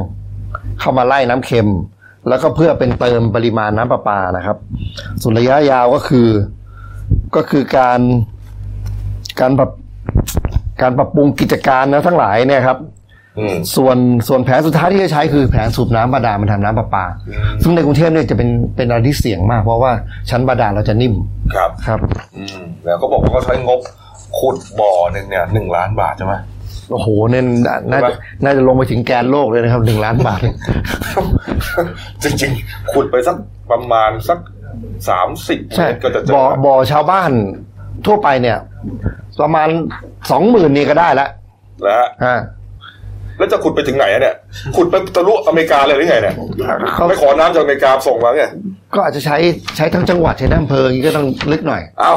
เข้ามาไล่น้ำเค็ม แล้วก็เพื่อเป็นเติมปริมาณน้ำประปานะครับ ส่วนระยะยาวก็คือก็คือการการปรับการปรับปรุงกิจการนะทั้งหลายเนี่ยครับอืม ส่วนส่วนแผนสุดท้ายที่จะใช้คือแผนสูบน้ำบาดาลมาทำน้ำประปา ซึ่งในกรุงเทพเนี่ยจะเป็นเป็นอะไรที่เสี่ยงมาก เพราะว่าชั้นบาดาลเราจะนิ่มครับครับอืมแล้วเขาบอกว่าเขาใช้งบขุดบ่อหนึ่งเนี่ยหนึ่งล้านบาทใช่ไหมโอ้โหเนี่ยน่าจะน่าจะลงไปถึงแกนโลกเลยนะครับหนึ่งล้านบาทจริงๆขุดไปสักประมาณสักสามสิบเมใช่ตรก็จะเจอบ่อบ่อชาวบ้านทั่วไปเนี่ย ประมาณสองหมื่นนี่ก็ได้แล้วแล้วฮะอ่า แล้วจะขุดไปถึงไหนอะเนี่ย ขุดไปทะลุอเมริกาเลยหรือไงเนี่ยเขาไม่ขอน้ำจากอเมริกาส่งมาไงก็อาจจะใช้ใช้ทั้งจังหวัดใช้ทั้งอำเภออย่างนี้ก็ต้องลึกหน่อยเอา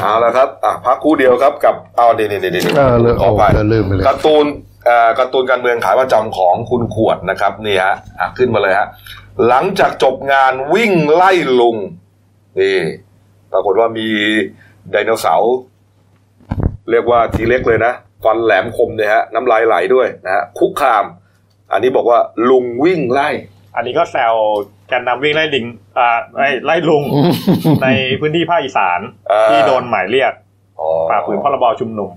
เอาแล้วครับอะพักครู่เดียวครับกับเอาเดี๋ยวเดี๋ยวเดี๋ยวเออเลยขอไปโอ้เออลืมไปเลยการ์ตูนเอ่อการ์ตูนการเมืองขายประจำของคุณขวดนะครับนี่ฮะอะขึ้นมาเลยฮะหลังจากจบงานวิ่งไล่ลุงนี่ปรากฏว่ามีไดโนเสาร์เรียกว่าทีเล็กเลยนะ ฟันแหลมคมเนี่ยฮะน้ำลายไหลด้วยนะฮะคุกคาม อันนี้บอกว่าลุงวิ่งไล่ อันนี้ก็แซวแกนนำวิ่งไล่ลิงอ่าไล่ไล่ลุง ในพื้นที่ภาคอีสานอ่าที่โดนหมายเรียกอ๋อฝ่าฝืนพรบชุมนุม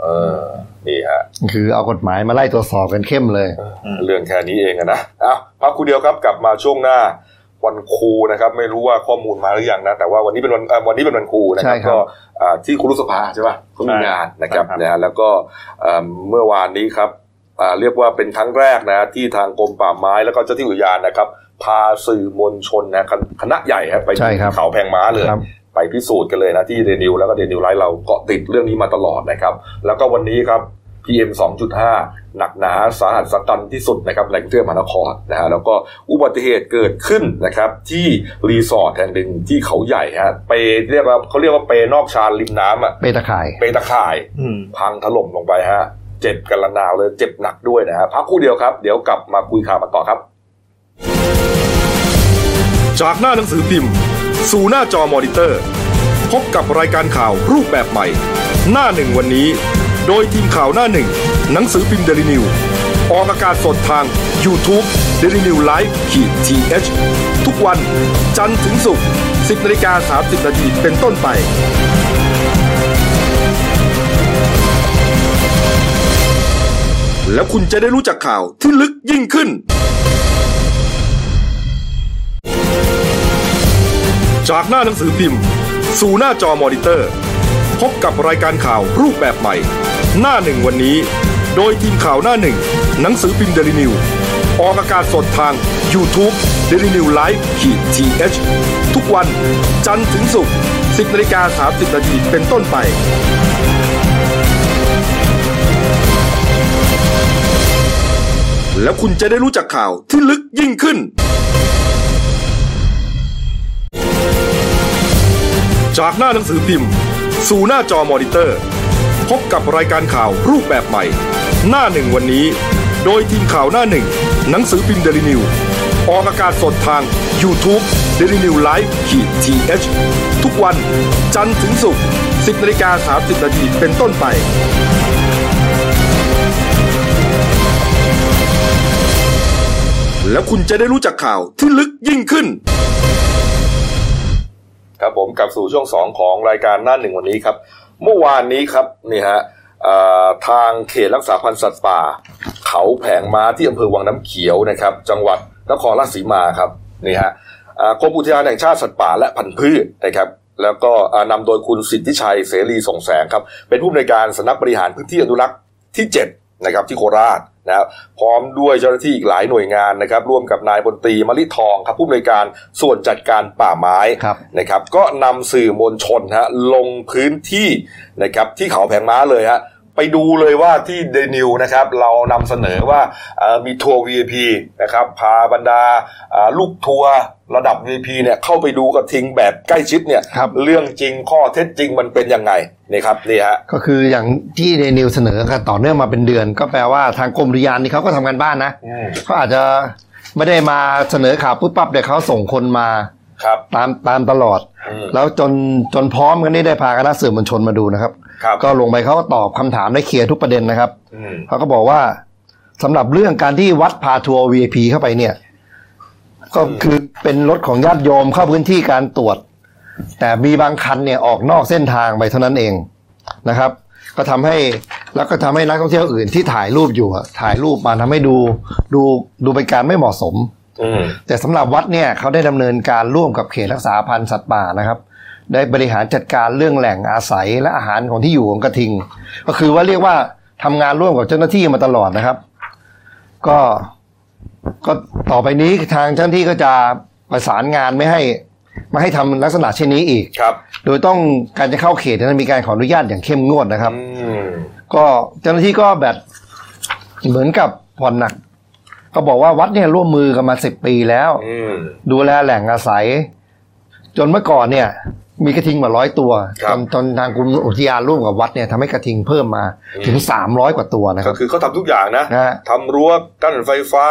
เออนี่ฮะคือเอากฎหมายมาไล่ตรวจสอบกันเข้มเลยอืมเรื่องแค่นี้เองอะนะอะพักครู่เดียวครับกลับมาช่วงหน้า วันครูนะครับ ไม่รู้ว่าข้อมูลมาหรือยังนะ แต่ว่าวันนี้เป็นวันเอ่อวันนี้เป็นวันครูนะคใช่รับครับก็อ่าที่ครูรุษภาใช่ป่ะเขามีงานนะครับใช่ครับนะฮะแล้วก็เอ่อเมื่อวานนี้ครับอ่าเรียกว่าเป็นครั้งแรกนะที่ทางกรมป่าไม้แล้วก็เจ้าที่อุทยานนะครับ พาสื่อมวลชนนะคณคณะใหญ่ครับไปใช่ครับเขาแพงม้าเลยครับไปไปพิสูจน์กันเลยนะที่เดนิวแล้วก็เดนิวไลท์เราเกาะติดเรื่องนี้มาตลอดนะครับ แล้วก็วันนี้ครับ PM 2.5 หนักหนาสาหัสสากรรจ์ที่สุดนะครับในกรุงเทพมหานครนะฮะแล้วก็อุบัติเหตุเกิดขึ้นนะครับที่รีสอร์ทแห่งหนึ่งที่เขาใหญ่ฮะไปเรียกว่าเขาเรียกว่าเป็นนอกชานริมน้ำอะเปลตาข่ายเปลตาข่ายอืมพังถล่มลงไปฮะเจ็บกันระนาวเลยเจ็บหนักด้วยนะฮะพักครู่เดียวครับ เดี๋ยวกลับมาคุยข่าวกันต่อครับ จากหน้าหนังสือพิมพ์ สู่หน้าจอมอนิเตอร์ พบกับรายการข่าวรูปแบบใหม่ หน้าหนึ่งวันนี้ โดยทีมข่าวหน้าหนึ่ง หนังสือพิมพ์เดลิวิวออกอากาศสดทาง YouTube d e l i n e w l i v e ขีดทีเทุกวันจันทร์ถึงศุกร์10นาฬิกา30นาทีเป็นต้นไป แล้วคุณจะได้รู้จักข่าวที่ลึกยิ่งขึ้น จากหน้าหนังสือพิมพ์ สู่หน้าจอมอนิเตอร์ พบกับรายการข่าวรูปแบบใหม่ หน้าหนึ่งวันนี้ โดยทีมข่าวหน้าหนึ่ง หนังสือพิมพ์เดลิวิวออกอากาศสดทาง YouTube d e l i n e w l i v e ขีดทีเทุกวันจันทร์ถึงศุกร์10นาฬิกา30นาทีเป็นต้นไป แล้วคุณจะได้รู้จักข่าวที่ลึกยิ่งขึ้น จากหน้าหนังสือพิมพ์ สู่หน้าจอมอนิเตอร์ พบกับรายการข่าวรูปแบบใหม่ หน้าหนึ่งวันนี้ โดยทีมข่าวหน้าหนึ่ง หนังสือพิมพ์เดลิวิวออกอากาศสดทาง YouTube d e l i n e w l i v e ขีดทีเทุกวันจันทร์ถึงศุกร์10นาฬิกา30นาทีเป็นต้นไป แล้วคุณจะได้รู้จักข่าวที่ลึกยิ่งขึ้น ครับผมกลับสู่ช่วงสองของรายการหน้าหนึ่งวันนี้ครับ เมื่อวานนี้ครับนี่ฮะทางเขตรักษาพันธุ์สัตว์ป่า เขาแผงม้าที่อำเภอวังน้ำเขียวนะครับ จังหวัดนครราชสีมาครับนี่ฮะกรมอุทยานแห่งชาติสัตว์ป่าและพันธุ์พืชนะครับแล้วก็นำนำโดยคุณสิทธิชัยเสรีส่งแสงครับ เป็นผู้อำนวยการสำนักบริหารพื้นที่อนุรักษ์ที่ 7 นะครับที่โคราชนะครับพร้อมด้วยเจ้าหน้าที่อีกหลายหน่วยงานนะครับร่วมกับนายบนตรีมลิทองครับผู้อำนวยการส่วนจัดการป่าไม้ครับนะครับก็นำสื่อมวลชนฮะลงพื้นที่นะครับที่เขาแผงม้าเลยฮะ ไปดูเลยว่าที่เดนิวนะครับเรานำเสนอว่าเอ่อมีทัวร์ VIP นะครับพาบรรดาอ่าลูกทัวร์ระดับ VIP เนี่ยเข้าไปดูกระทิงแบบใกล้ชิดเนี่ยครับเรื่องจริงข้อเท็จจริงมันเป็นยังไงนี่ครับนี่ฮะก็คืออย่างที่เดนิวเสนอกันต่อเนื่องมาเป็นเดือน ก็แปลว่าทางกรมอุทยานนี่เขาก็ทำกันบ้านนะอืมเขาอาจจะไม่ได้มาเสนอข่าวปุ๊บปั๊บเดี๋ยวเขาส่งคนมา ครับตามตามตลอดอืมแล้วจนจนพร้อมกันนี่ได้พาคณะสื่อมวลชนมาดูนะครับครับก็ลงไปเขาก็ตอบคำถามได้เคลียร์ทุกประเด็นนะครับอืมเขาก็บอกว่าสำหรับเรื่องการที่วัดพาทัวร์ VIP เข้าไปเนี่ย ก็คือเป็นรถของญาติโยมเข้าพื้นที่การตรวจ แต่มีบางคันเนี่ยออกนอกเส้นทางไปเท่านั้นเองนะครับ ก็ทำให้แล้วก็ทำให้นักท่องเที่ยวอื่นที่ถ่ายรูปอยู่อะถ่ายรูปมาทำให้ดูดูดูเป็นการไม่เหมาะสมอืม แต่สำหรับวัดเนี่ยเขาได้ดำเนินการร่วมกับเขตรักษาพันธุ์สัตว์ป่านะครับ ได้บริหารจัดการเรื่องแหล่งอาศัยและอาหารของที่อยู่ของกระทิง ก็คือว่าเรียกว่าทำงานร่วมกับเจ้าหน้าที่มาตลอดนะครับ ก็ก็ต่อไปนี้ทางเจ้าหน้าที่ก็จะประสานงานไม่ให้ไม่ให้ทำลักษณะเช่นนี้อีกครับ โดยต้องการจะเข้าเขตเนยมีการขออนุญาตอย่างเข้มงวดนะครับอืมก็เจ้าหน้าที่ก็แบบเหมือนกับผ่อนหนัก ก็บอกว่าวัดเนี่ยร่วมมือกันมาสิบปีแล้วอืมดูแลแหล่งอาศัย จนเมื่อก่อนเนี่ย มีกระทิงมาร้อยตัวครัจบนจนทางกรมอุทยานร่วมกับวัดเนี่ยทำให้กระทิงเพิ่มมาอืมถึงสามร้อยกว่าตัวนะคก็รับคือเขาทำทุกอย่างนะนะฮะทำรั้วกั้นไฟฟ้า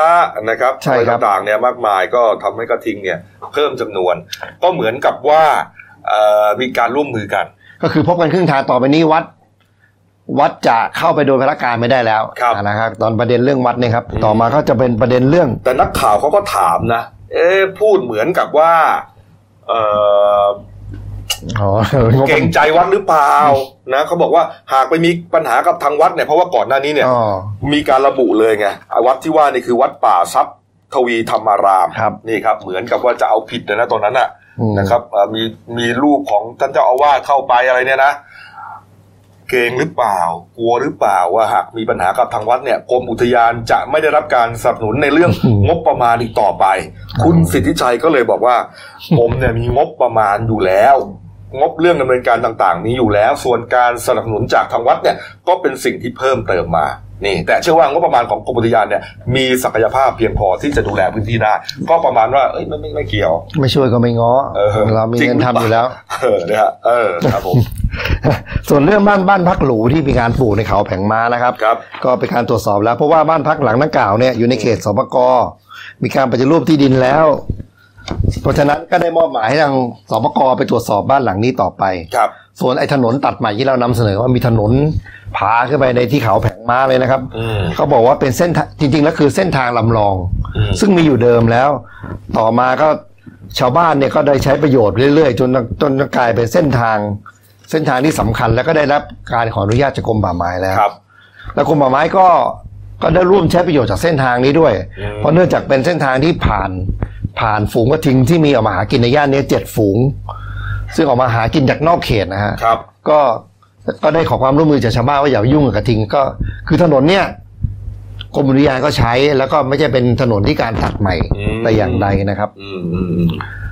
นะครับใช่ครับอะไต่างๆเนี่ยมากมายก็ทำให้กระทิงเนี่ยเพิ่มจำนวน ก็เหมือนกับว่าเอ่อมีการร่วมมือกัน ก็คือพบกันครึ่งทางต่อไปนี้วัด วัดจะเข้าไปโดยพระการไม่ได้แล้วครับนะครับ ตอนประเด็นเรื่องวัดเนี่ยครับอืมต่อมาก็จะเป็นประเด็นเรื่อง แต่นักข่าวเขาก็ถามนะ เอ๊ะพูดเหมือนกับว่า เอ่ออ๋อเกรงใจวัดหรือเปล่านะเขาบอกว่าหากไปมีปัญหากับทางวัดเนี่ยเพราะว่าก่อนหน้านี้เนี่ยอ๋อมีการระบุเลยไงวัดที่ว่านี่คือวัดป่าทรัพย์ทวีธรรมารามครับนี่ครับ เหมือนกับว่าจะเอาผิดเลยนะตอนนั้นน่ะอืมนะครับเอ่อมีมีรูปของท่านเจ้าอาวาสเข้าไปอะไรเนี่ยนะ เกรงหรือเปล่า กลัวหรือเปล่าว่าหากมีปัญหากับทางวัดเนี่ยกรมอุทยานจะไม่ได้รับการสนับสนุนในเรื่องงบประมาณอีกต่อไป คุณสิทธิชัยก็เลยบอกว่าผมเนี่ยมีงบประมาณอยู่แล้ว งบเรื่องดำเนินการต่างๆมีอยู่แล้ว ส่วนการสนับสนุนจากทางวัดเนี่ยก็เป็นสิ่งที่เพิ่มเติมมานี่ แต่เชื่อว่างบประมาณของกรมอุทยานเนี่ยมีศักยภาพเพียงพอที่จะดูแลพื้นที่ได้ ก็ประมาณว่าเอ้ยไม่ไม่ไม่เกี่ยว ไม่ช่วยก็ไม่ง้อเออเรามีจริงเงินทำอยู่แล้ว เออเนี่ยฮะเออครับผมส่วนเรื่องบ้านบ้านพักหรูที่มีการปลูกในเขาแผงม้านะครับครับก็เป็นการตรวจสอบแล้วเพราะว่าบ้านพักหลังดังกล่าวเนี่ยอยู่ในเขตสปกมีการปฏิรูปที่ดินแล้ว เพราะฉะนั้นก็ได้มอบหมายให้ทางสปกไปตรวจสอบบ้านหลังนี้ต่อไปครับส่วนไอ้ถนนตัดใหม่ที่เรานำเสนอว่ามีถนนผาขึ้นไปในที่เขาแผงม้าเลยนะครับอืมเขาบอกว่าเป็นเส้นทางจริง ๆ แล้วคือเส้นทางลำลองอืมซึ่งมีอยู่เดิมแล้ว ต่อมาก็ชาวบ้านเนี่ยก็ได้ใช้ประโยชน์เรื่อยๆ จนจนกลายเป็นเส้นทาง เส้นทางที่สำคัญแล้วก็ได้รับการขออนุญาตจากกรมป่าไม้แล้วครับ แล้วกรมป่าไม้ก็ก็ได้ร่วมใช้ประโยชน์จากเส้นทางนี้ด้วยอืมเพราะเนื่องจากเป็นเส้นทางที่ผ่าน ผ่านฝูงกระทิงที่มีออกมาหากินในย่านนี้เจ็ดฝูง ซึ่งออกมาหากินจากนอกเขตนะฮะครับ ก็ก็ได้ขอความร่วมมือจากชาวบ้านว่าอย่าไปยุ่งกับกระทิงก็คือถนนเนี่ยกรมอุทยานก็ใช้แล้วก็ไม่ใช่เป็นถนนที่การตัดใหม่อืมแต่อย่างใดนะครับอืมอืมอืม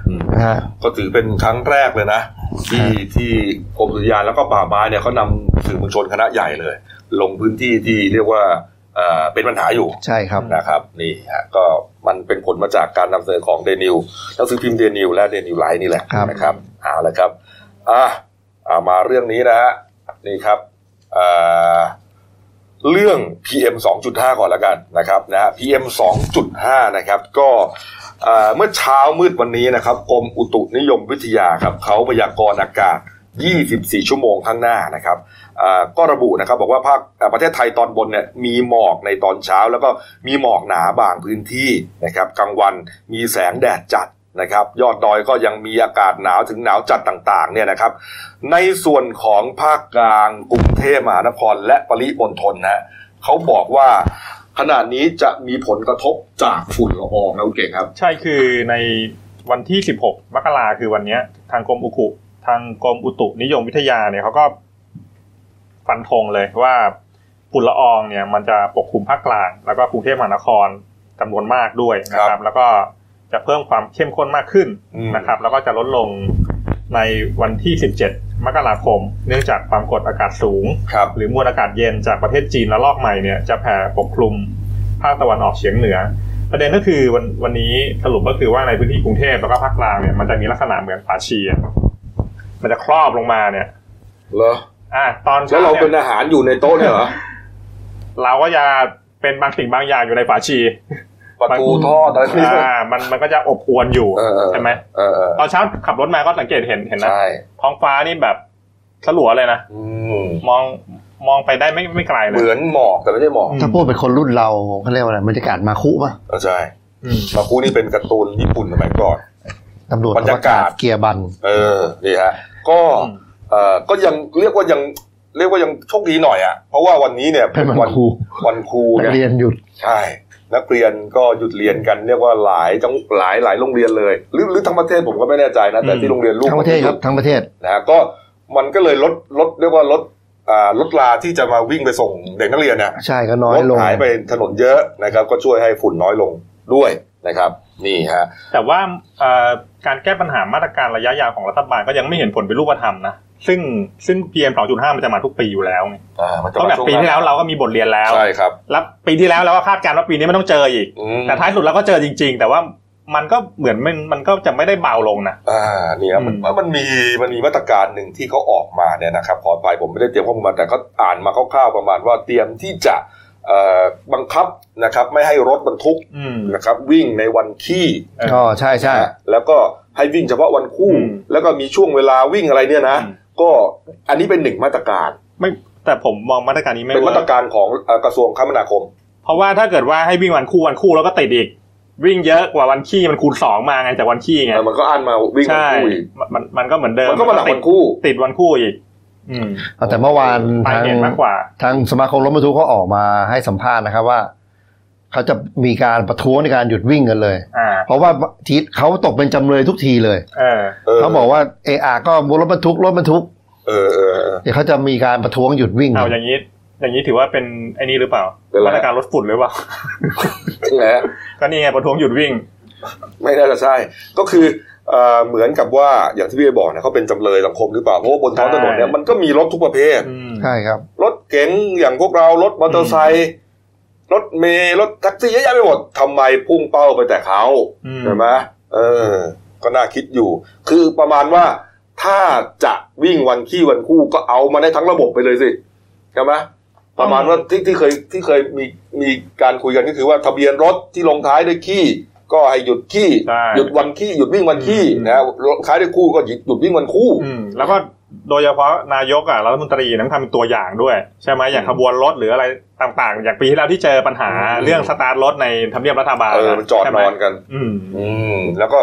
อืมนะฮะก็ถือเป็นครั้งแรกเลยนะ ที่ที่กรมอุทยานแล้วก็ป่าไม้เนี่ยเขานำสื่อมวลชนคณะใหญ่เลย ลงพื้นที่ที่เรียกว่า เอ่อเป็นปัญหาอยู่ใช่ครับนะครับนี่ฮะก็มันเป็นผลมาจากการนำเสนอของเดนิวหนังสือพิมพ์เดนิวและเดนิวไลน์นี่แหละครับนะครับเอาละครับอะเอามาเรื่องนี้นะฮะนี่ครับอ่าเรื่อง PM 2.5 ก่อนละกันนะครับนะฮะ PM 2.5 นะครับ ก็เอ่อเมื่อเช้ามืดวันนี้นะครับกรมอุตุนิยมวิทยาครับเขาพยากรณ์อากาศ 24 ชั่วโมงข้างหน้านะครับก็ระบุนะครับบอกว่าภาคประเทศไทยตอนบนเนี่ยมีหมอกในตอนเช้า แล้วก็มีหมอกหนาบางพื้นที่นะครับกลางวันมีแสงแดดจัดนะครับยอดดอยก็ยังมีอากาศหนาวถึงหนาวจัดต่างๆเนี่ยนะครับ ในส่วนของภาคกลางกรุงเทพมหานครและปริมณฑลนะเขาบอกว่าขณะนี้จะมีผลกระทบจากฝุ่นละอองนะคุณเก่งครับ ใช่คือในวันที่ 16 มกราคือวันนี้ทางกรมอุกุ ทางกรมอุตุนิยมวิทยาเนี่ยเขาก็ฟันธงเลยว่าฝุ่นละอองเนี่ยมันจะปกคลุมภาคกลาง แล้วก็กรุงเทพมหานครจำนวนมากด้วยนะคครัรับบแล้วก็จะเพิ่มความเข้มข้นมากขึ้นอืมนะครับ แล้วก็จะลดลงในวันที่ 17 มกราคม เนื่องจากความกดอากาศสูงครับหรือมวลอากาศเย็นจากประเทศจีนและลอกใหม่เนี่ยจะแผ่ปกคลุมภาคตะวันออกเฉียงเหนือ ประเด็นก็คือวันวันนี้สรุปก็คือว่าในพื้นที่กรุงเทพแล้วก็ภาคกลางเนี่ยมันจะมีลักษณะเหมือนฝาชีอะ มันจะครอบลงมาเนี่ยเหรออะตอนแล้วเช้าเราเนี่เป็นยอาหารอยู่ในโต๊ะเนี่ยเหรอเราก็จะเป็นบางสิ่งบางอย่างอยู่ในฝาชีประตูทอดอะไรนี่อ่ามันมันก็จะอบอวนอยู่เออเออใช่ไหมเออเออตอนเช้าขับรถมาก็สังเกตเห็นเห็นนะใช่ท้องฟ้านี่แบบสลัวเลยนะอืมมองมองไปได้ไม่ไม่ไกลเลเหยมือนหมอกแต่ไม่ใช่หมอกอืมถ้าพูดเป็นคนรุ่นเราเขาเรียกว่าอะไรบรรยากาศมาคุป่ะเออใช่อืมมาคูนี่เป็นการ์ตูนญี่ปุ่นสมัยก่อนตำรวจบรรยากาศเกียร์บัน เออนี่ฮะ ก็เอ่อก็ยังเรียกว่ายังเรียกว่ายังโชคดีหน่อยอะ เพราะว่าวันนี้เนี่ยเป็นวันครูวันครูนักไงเรียนหยุดใช่ นักเรียนก็หยุดเรียนกันเรียกว่าหลายจังหลายหลายโรงเรียนเลยหรือหรือทั้งประเทศผมก็ไม่แน่ใจนะแต่อืมที่โรงเรียนลูกทั้งประเทศครับทั้งประเทศนะฮะก็มันก็เลยลดลดเรียกว่าลดอ่าลดลาที่จะมาวิ่งไปส่งเด็กนักเรียนเนี่ยใช่ก็น้อยรถลงหายไปถนนเยอะนะครับ ก็ช่วยให้ฝุ่นน้อยลงด้วยนะครับ นี่ฮะแต่ว่าเอ่อการแก้ปัญหามาตรการระยะยาวของรัฐบาลก็ยังไม่เห็นผลเป็นรูปธรรมนะซึ่งซึ่ง PM 2.5 มันจะมาทุกปีอยู่แล้วไงอ่ามันจะเพราะแบบมาช่งปีที่แล้วเราก็มีบทเรียนแล้วใช่ครับแล้วปีที่แล้วเราก็คาดการณ์ว่าปีนี้ไม่ต้องเจออีกอืมแต่ท้ายสุดเราก็เจอจริง ๆ แต่ว่ามันก็เหมือนมันมันก็จะไม่ได้เบาลงนะอ่าเนี่ยมันอืมมันมีมันมีมาตรการหนึ่งที่เขาออกมาเนี่ยนะครับขอไปผมไม่ได้เตรียมข้อมูลมาแต่เขาอ่านมาคร่าวๆประมาณว่าเตรียมที่จะเอ่อ บังคับนะครับไม่ให้รถบรรทุกอืมนะครับวิ่งในวันขี้อ๋อใช่ใช่นะแล้วก็ให้วิ่งเฉพาะวันคู่อืมแล้วก็มีช่วงเวลาวิ่งอะไรเนี่ยนะอืมก็อันนี้เป็นหนึ่งมาตรการ ไม่แต่ผมมองมาตรการนี้ไม่เป็นมาตรว่าการของเอ่อกระทรวงคมนาคม เพราะว่าถ้าเกิดว่าให้วิ่งวันคู่วันคู่แล้วก็ติดอีกวิ่งเยอะกว่าวันขี้มันคูณสองมาไงจากวันขี้ไงแล้วมันก็อันมาวิ่งวันใช่คู่อีกมันมันมันก็เหมือนเดิมมันก็มาหนักติวัดนคู่ ติดวันคู่อีกอืม แต่เมื่อวานไปทางเห็นมากกว่าทางสมาคมรถบรรทุกเขาออกมาให้สัมภาษณ์นะครับว่าเขาจะมีการประท้วงในการหยุดวิ่งกันเลยอ่าเพราะว่าทีเขาตกเป็นจำเลยทุกทีเลยเออเขาบอกว่าเออาก็รถบรรทุกรถบรรทุกเออเออเออเดี๋ยวเขาจะมีการประท้วงหยุดวิ่งเอาอย่างนี้อย่างนี้ถือว่าเป็นไอ้นี่หรือเปล่าเป็นอะไรมาตรการลดฝุ่นหรือเปล่าใช่ไหมก็นี่ไงประท้วงหยุดวิ่ง ไม่น่าจะใช่ ก็คือ เอ่อเหมือนกับว่าอย่างที่พี่เอบอกเนี่ยเขาเป็นจำเลยสังคมหรือเปล่าเพราะว่าบนท้องถนนเนี่ยใช่มันก็มีรถทุกประเภทอืมใช่ครับ รถเก๋งอย่างพวกเรารถมอเตอร์ไซค์รถเมล์รถแท็กซี่เยอะแยะไปหมดทำไมพุ่งเป้าไปแต่เขาอืมใช่ไหมเออ ก็น่าคิดอยู่ คือประมาณว่าถ้าจะวิ่งวันขี้วันคู่ก็เอามาได้ทั้งระบบไปเลยสิใช่ไหมประมาณว่าที่ที่เคยที่เคยมีมีการคุยกันก็คือว่าทะเบียนรถที่ลงท้ายด้วยขี้ ก็ให้หยุดคี่ใช่หยุดวันคี่หยุดวิ่งวันคี่อืมนะลงท้ายด้วยคู่ก็หยุดหยุดวิ่งวันคู่อืมแล้วก็โดยเฉพาะนายกอะรัฐมนตรีนั้นทำเป็นตัวอย่างด้วย ใช่ไหมอย่างอืมขบวนรถหรืออะไรต่างๆ อย่างปีที่แล้วที่เจอปัญหาอืมเรื่องสตาร์ทรถในทำเนียบรัฐบาลเออมันจอดนอนกันใช่ไหมอืมอืมแล้วก็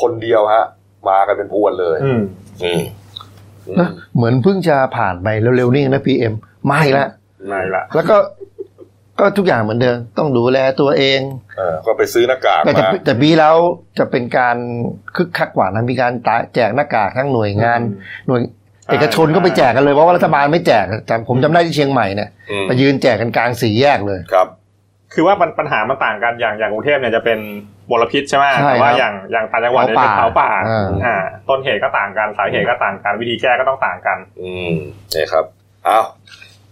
คนเดียวฮะ มากันเป็นพรวนเลย อืมอืมอืมนะเหมือนเพิ่งจะผ่านไปเร็วๆนี่นะ PM ไม่ละไม่ละแล้วก็ ก็ทุกอย่างเหมือนเดิมต้องดูแลตัวเองเออก็ไปซื้อหน้ากากแต่แต่มาแต่ปีแล้วจะเป็นการคึกคักกว่านะมีการแจกหน้ากากทั้งหน่วยงาน หน่วยเอกชนก็ไปแจกกันเลยเพราะว่ารัฐบาลไม่แจกจำผมจำได้ที่เชียงใหม่เนี่ยอืมไปยืนแจกกันกลางสี่แยกเลยครับ คือว่าปัญปัญหามันต่างกันอย่างอย่างกรุงเทพเนี่ยจะเป็นมลพิษใช่ไหมใช่แต่ว่าครับอย่างอย่างต่างจังหวัดเนี่ยเป็นเผาเผาป่าป่าอ่าอ่าต้นเหตุก็ต่างกันสาเหตุก็ต่างกันวิธีแก้ก็ต้องต่างกัน อืมนี่ครับเอา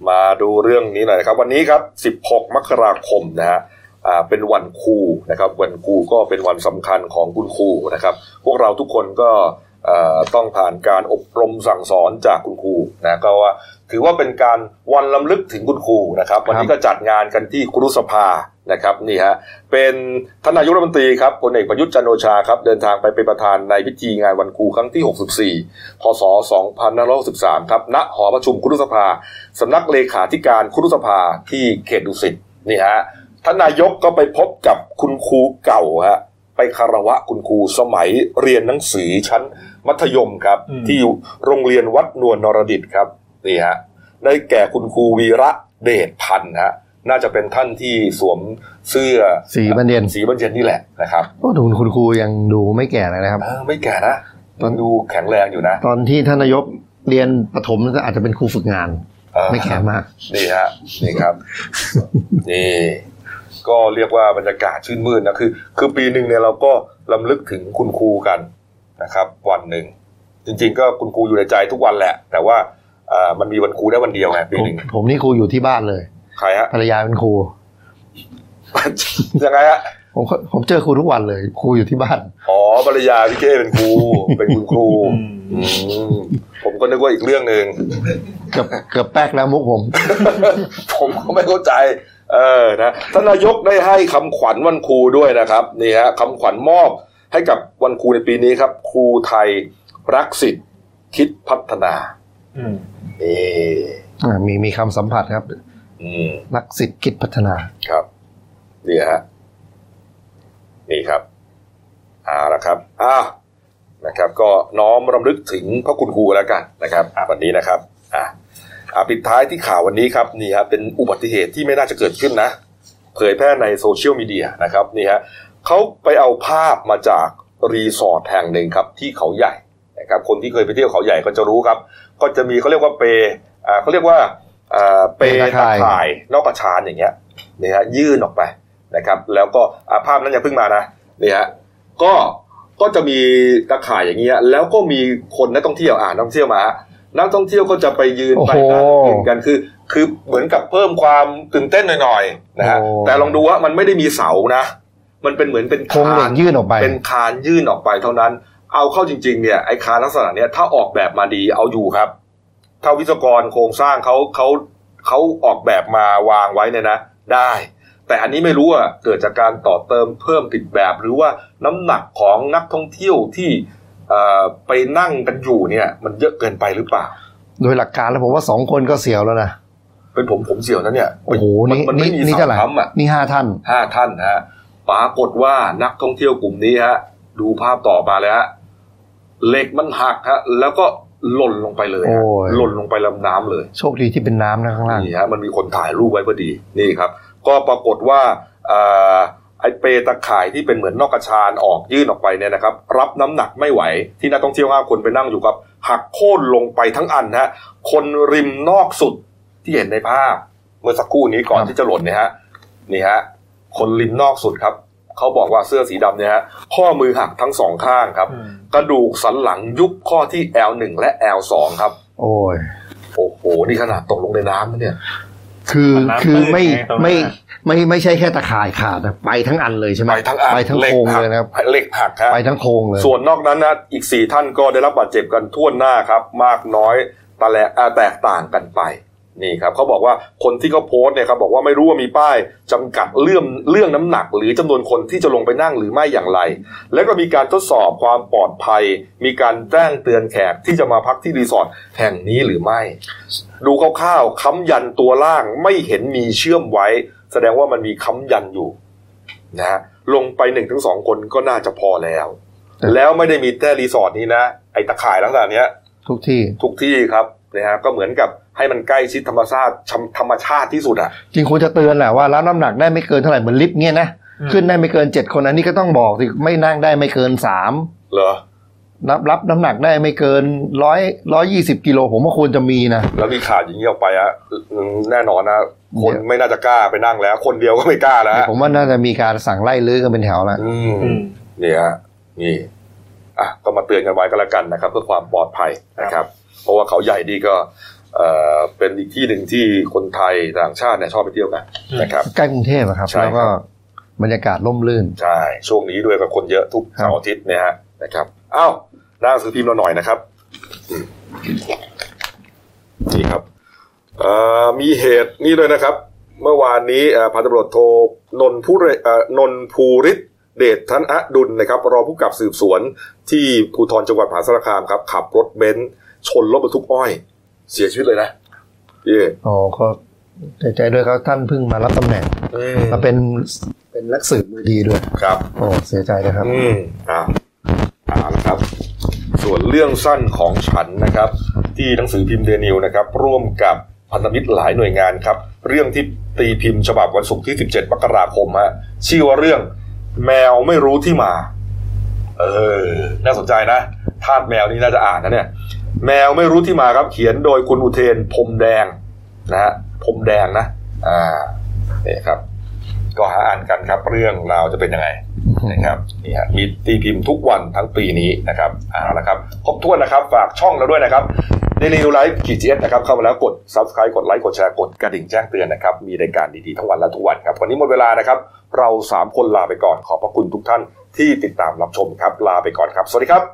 มาดูเรื่องนี้หน่อยนะครับ วันนี้ครับ 16 มกราคมนะฮะอ่าเป็นวันครูนะครับวันครูก็เป็นวันสำคัญของคุณครูนะครับ พวกเราทุกคนก็ต้องผ่านการอบรมสั่งสอนจากคุณครูนะก็ว่าถือว่าเป็นการวันลำลึกถึงคุณครูนะครับ วันนี้ก็จัดงานกันที่ครุสภา นะครับนี่ฮะเป็นท่านนายกรัฐมนตรีครับพลเอกประยุทธ์จันทร์โอชาครับเดินทางไปเป็นประธานในพิธีงานวันครูครั้งที่ 64 พศ 2563 ครับณหอประชุมครุสภาสำนักเลขาธิการครุสภาที่เขตดุสิตนี่ฮะท่านนายกก็ไปพบกับคุณครูเก่าฮะไปคารวะคุณครูสมัยเรียนหนังสือชั้นมัธยมครับอืมที่อยู่โรงเรียนวัดนวลนรดิตครับนี่ฮะได้แก่คุณครูวีระเดชพันธ์ฮะ น่าจะเป็นท่านที่สวมเสื้อสีบรรเย็นสีบรรเย็นนี่แหละนะครับโอ้ดูคุณครูยังดูไม่แก่เลยนะครับเออไม่แก่นะมันดูแข็งแรงอยู่นะ ตอนที่ท่านนายกเรียนประถมก็อาจจะเป็นครูฝึกงานเออไม่แก่มากนี่ฮะนี่ครับนี่ก็เรียกว่าบรรยากาศชื่นมื่นนะคือ คือปีหนึ่งเนี่ยเราก็ลำลึกถึงคุณครูกันนะครับ วันหนึ่งจริง ๆ ก็คุณครูอยู่ในใจทุกวันแหละ แต่ว่าอ่ามันมีวันครูได้วันเดียวไงปีผมหนึ่งผมนี่ครูอยู่ที่บ้านเลย ใครฮะภรรยาเป็นครูยังไงฮะผมก็ผมเจอครูทุกวันเลย ครูอยู่ที่บ้าน อ๋อภรรยาพี่เก้เป็นครู เป็นคุณครูอืมอืมผมก็นึกว่าอีกเรื่องหนึ่งเกือบเกือบแป๊กแล้วมุกผม ผมก็ไม่เข้าใจ เออนะท่านนายกได้ให้คำขวัญวันครูด้วยนะครับนี่ฮะคำขวัญมอบให้กับวันครูในปีนี้ครับ ครูไทยรักสิทธิ์คิดพัฒนาอืมเอ่อ่ามีมีคำสัมผัสครับอืม นักสิทธิคิดพัฒนาครับนี่ฮะนี่ครับเอาละครับอ้าวนะครับ ก็น้อมรำลึกถึงพระคุณครูแล้วกันนะครับ วันนี้นะครับอะอะปิดท้ายที่ข่าววันนี้ครับนี่ครับเป็นอุบัติเหตุที่ไม่น่าจะเกิดขึ้นนะ เผยแพร่ในโซเชียลมีเดียนะครับนี่ฮะเขาไปเอาภาพมาจากรีสอร์ทแห่งหนึ่งครับที่เขาใหญ่นะครับคนที่เคยไปเที่ยวเขาใหญ่ก็จะรู้ครับ ก็จะมีเขาเรียกว่าเปอ่าเขาเรียกว่าอ่า เปเปตะตะข่ายข่ายนอกกระชานอย่างเงี้ยนี่ฮะยื่นออกไปนะครับ แล้วก็อ่าภาพนั้นยังเพิ่งมานะนี่ฮะก็ก็จะมีตะข่ายอย่างเงี้ยแล้วก็มีคนนักท่องเที่ยวอ่านักท่องเที่ยวมาฮะนักท่องเที่ยวก็จะไปยืนโอ้ไปโหนั่งกินกันคือ คือเหมือนกับเพิ่มความตื่นเต้นหน่อยๆนะฮะโอ้แต่ลองดูว่ามันไม่ได้มีเสานะ มันเป็นเหมือนเป็นโครงเหล็คากนยื่นออกไป เป็นคานยื่นออกไปเท่านั้น เอาเข้าจริง ๆ เนี่ยไอ้คานลักษณะเนี้ยถ้าออกแบบมาดีเอาอยู่ครับ ถ้าวิศวกรโครงสร้างเขาเขาเขาออกแบบมาวางไว้เนี่ยนะ ได้ แต่อันนี้ไม่รู้อะเกิดจากการต่อเติมเพิ่มผิดแบบ หรือว่าน้ำหนักของนักท่องเที่ยวที่เอ่อไปนั่งกันอยู่เนี่ย มันเยอะเกินไปหรือเปล่า โดยหลักการแล้วผมว่าสองคนก็เสียวแล้วนะเป็นผมผมเสี่ยวนะเนี่ยโอ้โหมันี่มันไม่นี่มีนี่เสาเท่าไหร่ค้ำอะนี่ห้าท่านห้าท่านฮะปรากฏว่านักท่องเที่ยวกลุ่มนี้ฮะ ดูภาพต่อมาเลยฮะเหล็กมันหักฮะแล้วก็ หล่นลงไปเลยฮะโอ้ยหล่นลงไปลำน้ำเลย โชคดีที่เป็นน้ำนะข้างล่างนี่ฮะมันมีคนถ่ายรูปไว้พอดีนี่ครับ ก็ปรากฏว่าเอ่อไอเปตะข่ายที่เป็นเหมือนนอกกระชานออกยื่นออกไปเนี่ยนะครับ รับน้ำหนักไม่ไหว ที่นักท่องเที่ยวห้าคนไปนั่งอยู่กับ หักโค่นลงไปทั้งอันฮะคนริมนอกสุดที่เห็นในภาพ เมื่อสักครู่นี้ก่อนครับที่จะหล่นเนี่ยฮะนี่ฮะคนริมนอกสุดครับ เขาบอกว่าเสื้อสีดำเนี่ยฮะข้อมือหักทั้งสองข้างครับอืมกระดูกสันหลังยุบข้อที่ L1 และ L2 ครับ โอ้ยโอ้โหนี่ขนาดตกลงในน้ำนะเนี่ย คือมันน้ำคือไม่ตื้นไงตรงนั้นไม่น่ะไม่ไม่ใช่แค่ตะข่ายขาดนะไปทั้งอันเลยใช่ไหมไปทั้งอันไปทั้งหล็กโครงหักเลยนะครับเหล็กหักครับไปทั้งโครงเลย ส่วนนอกนั้นนะอีกสี่ท่านก็ได้รับบาดเจ็บกันทั่วหน้าครับ มากน้อยตะแลอ่าแตกต่างกันไป นี่ครับเขาบอกว่าคนที่เขาโพสต์เนี่ยครับบอกว่าไม่รู้ว่ามีป้ายจำกัดเรื่องเรื่องน้ำหนัก หรือจำนวนคนที่จะลงไปนั่งหรือไม่อย่างไร แล้วก็มีการทดสอบความปลอดภัย มีการแจ้งเตือนแขกที่จะมาพักที่รีสอร์ทแห่งนี้หรือไม่ ดูคร่าวๆค้ำยันตัวล่างไม่เห็นมีเชื่อมไว้ แสดงว่ามันมีค้ำยันอยู่นะฮะลงไปหนึ่งถึงสองคนก็น่าจะพอแล้ว แล้วไม่ได้มีแต่รีสอร์ทนี้นะไอ้ตะข่ายลักษณะเนี้ยทุกที่ทุกที่ครับนะฮะก็เหมือนกับ ให้มันใกล้ชิดธรรมชาติชำธรรมชาติที่สุดอะจริงควรจะเตือนแหละว่ารับน้ำหนักได้ไม่เกินเท่าไหร่เหมือนลิฟต์เงี้ยนะอืมขึ้นได้ไม่เกินเจ็ดคนอันนี้ก็ต้องบอกสิไม่นั่งได้ไม่เกินสามเหรอรับรับน้ำหนักได้ไม่เกินร้อยร้อยยี่สิบกิโลผมว่าควรจะมีนะ แล้วมีข่าวอย่างนี้ออกไปอะอืมแน่นอนนะคนเดี๋ยวไม่น่าจะกล้าไปนั่งแล้ว คนเดียวก็ไม่กล้าแล้วผมว่าน่าจะมีการสั่งไล่ลื้อกันเป็นแถวแล้วอืมอืมนี่ฮะนี่อะก็มาเตือนกันไว้ก็แล้วกันนะครับ เพื่อความปลอดภัยนะครับ เพราะว่าเขาใหญ่นี่ก็ เอ่อเป็นอีกที่หนึ่งที่คนไทยต่างชาติเนี่ยชอบไปเที่ยวกันนะครับใกล้กรุงเทพอะครับใช่ครับแล้วก็บรรยากาศร่มรื่นใช่ช่วงนี้ด้วยกับคนเยอะทุกครับเสาร์อาทิตย์เนี่ยฮะนะครับอ้าวหน้าหนังสือพิมพ์เราหน่อยนะครับอืมนี่ครับเอ่อมีเหตุนี่ด้วยนะครับ เมื่อวานนี้เอ่อพันตำรวจโทนนผู้เรเอ่อนนภูริศเดชทันอดุลนะครับรองผู้กำกับสืบสวนที่ภูธรจังหวัดมหาสารคามครับขับรถเบนซ์ชนรถบรรทุกอ้อย เสียชีวิตเลยนะพี่อ๋อก็เสียใจด้วยครับท่านเพิ่งมารับตำแหน่งอืมมาเป็นเป็นนักสืบมือดีด้วยครับโอ้เสียใจนะครับ อืมอ่าอ่าละครับ ส่วนเรื่องสั้นของฉันนะครับ ที่หนังสือพิมพ์เดนิวนะครับ ร่วมกับพันธมิตรหลายหน่วยงานครับ เรื่องที่ตีพิมพ์ฉบับวันศุกร์ที่ 17 มกราคมฮะชื่อว่าเรื่องแมวไม่รู้ที่มา เออ น่าสนใจนะทาสแมวนี่น่าจะอ่านนะเนี่ย แมวไม่รู้ที่มาครับเขียนโดยคุณอุเทนพรมแดงนะฮะพรมแดงนะ อ่าเนี่ยครับ ก็หาอ่านกันครับ เรื่องราวจะเป็นยังไงนะครับนี่ฮะมีตีพิมพ์ทุกวันทั้งปีนี้นะครับเอาละครับครบถ้วนนะครับ ฝากช่องเราด้วยนะครับ Daily New Life ขีดจีเอสนะครับ เข้ามาแล้วกด Subscribe กดไลค์กดแชร์กดกระดิ่งแจ้งเตือนนะครับ มีรายการดีๆทั้งวันและทุกวันครับ วันนี้หมดเวลานะครับ เรา 3 คนลาไปก่อนขอบพระคุณทุกท่านที่ติดตามรับชมครับลาไปก่อนครับ สวัสดีครับ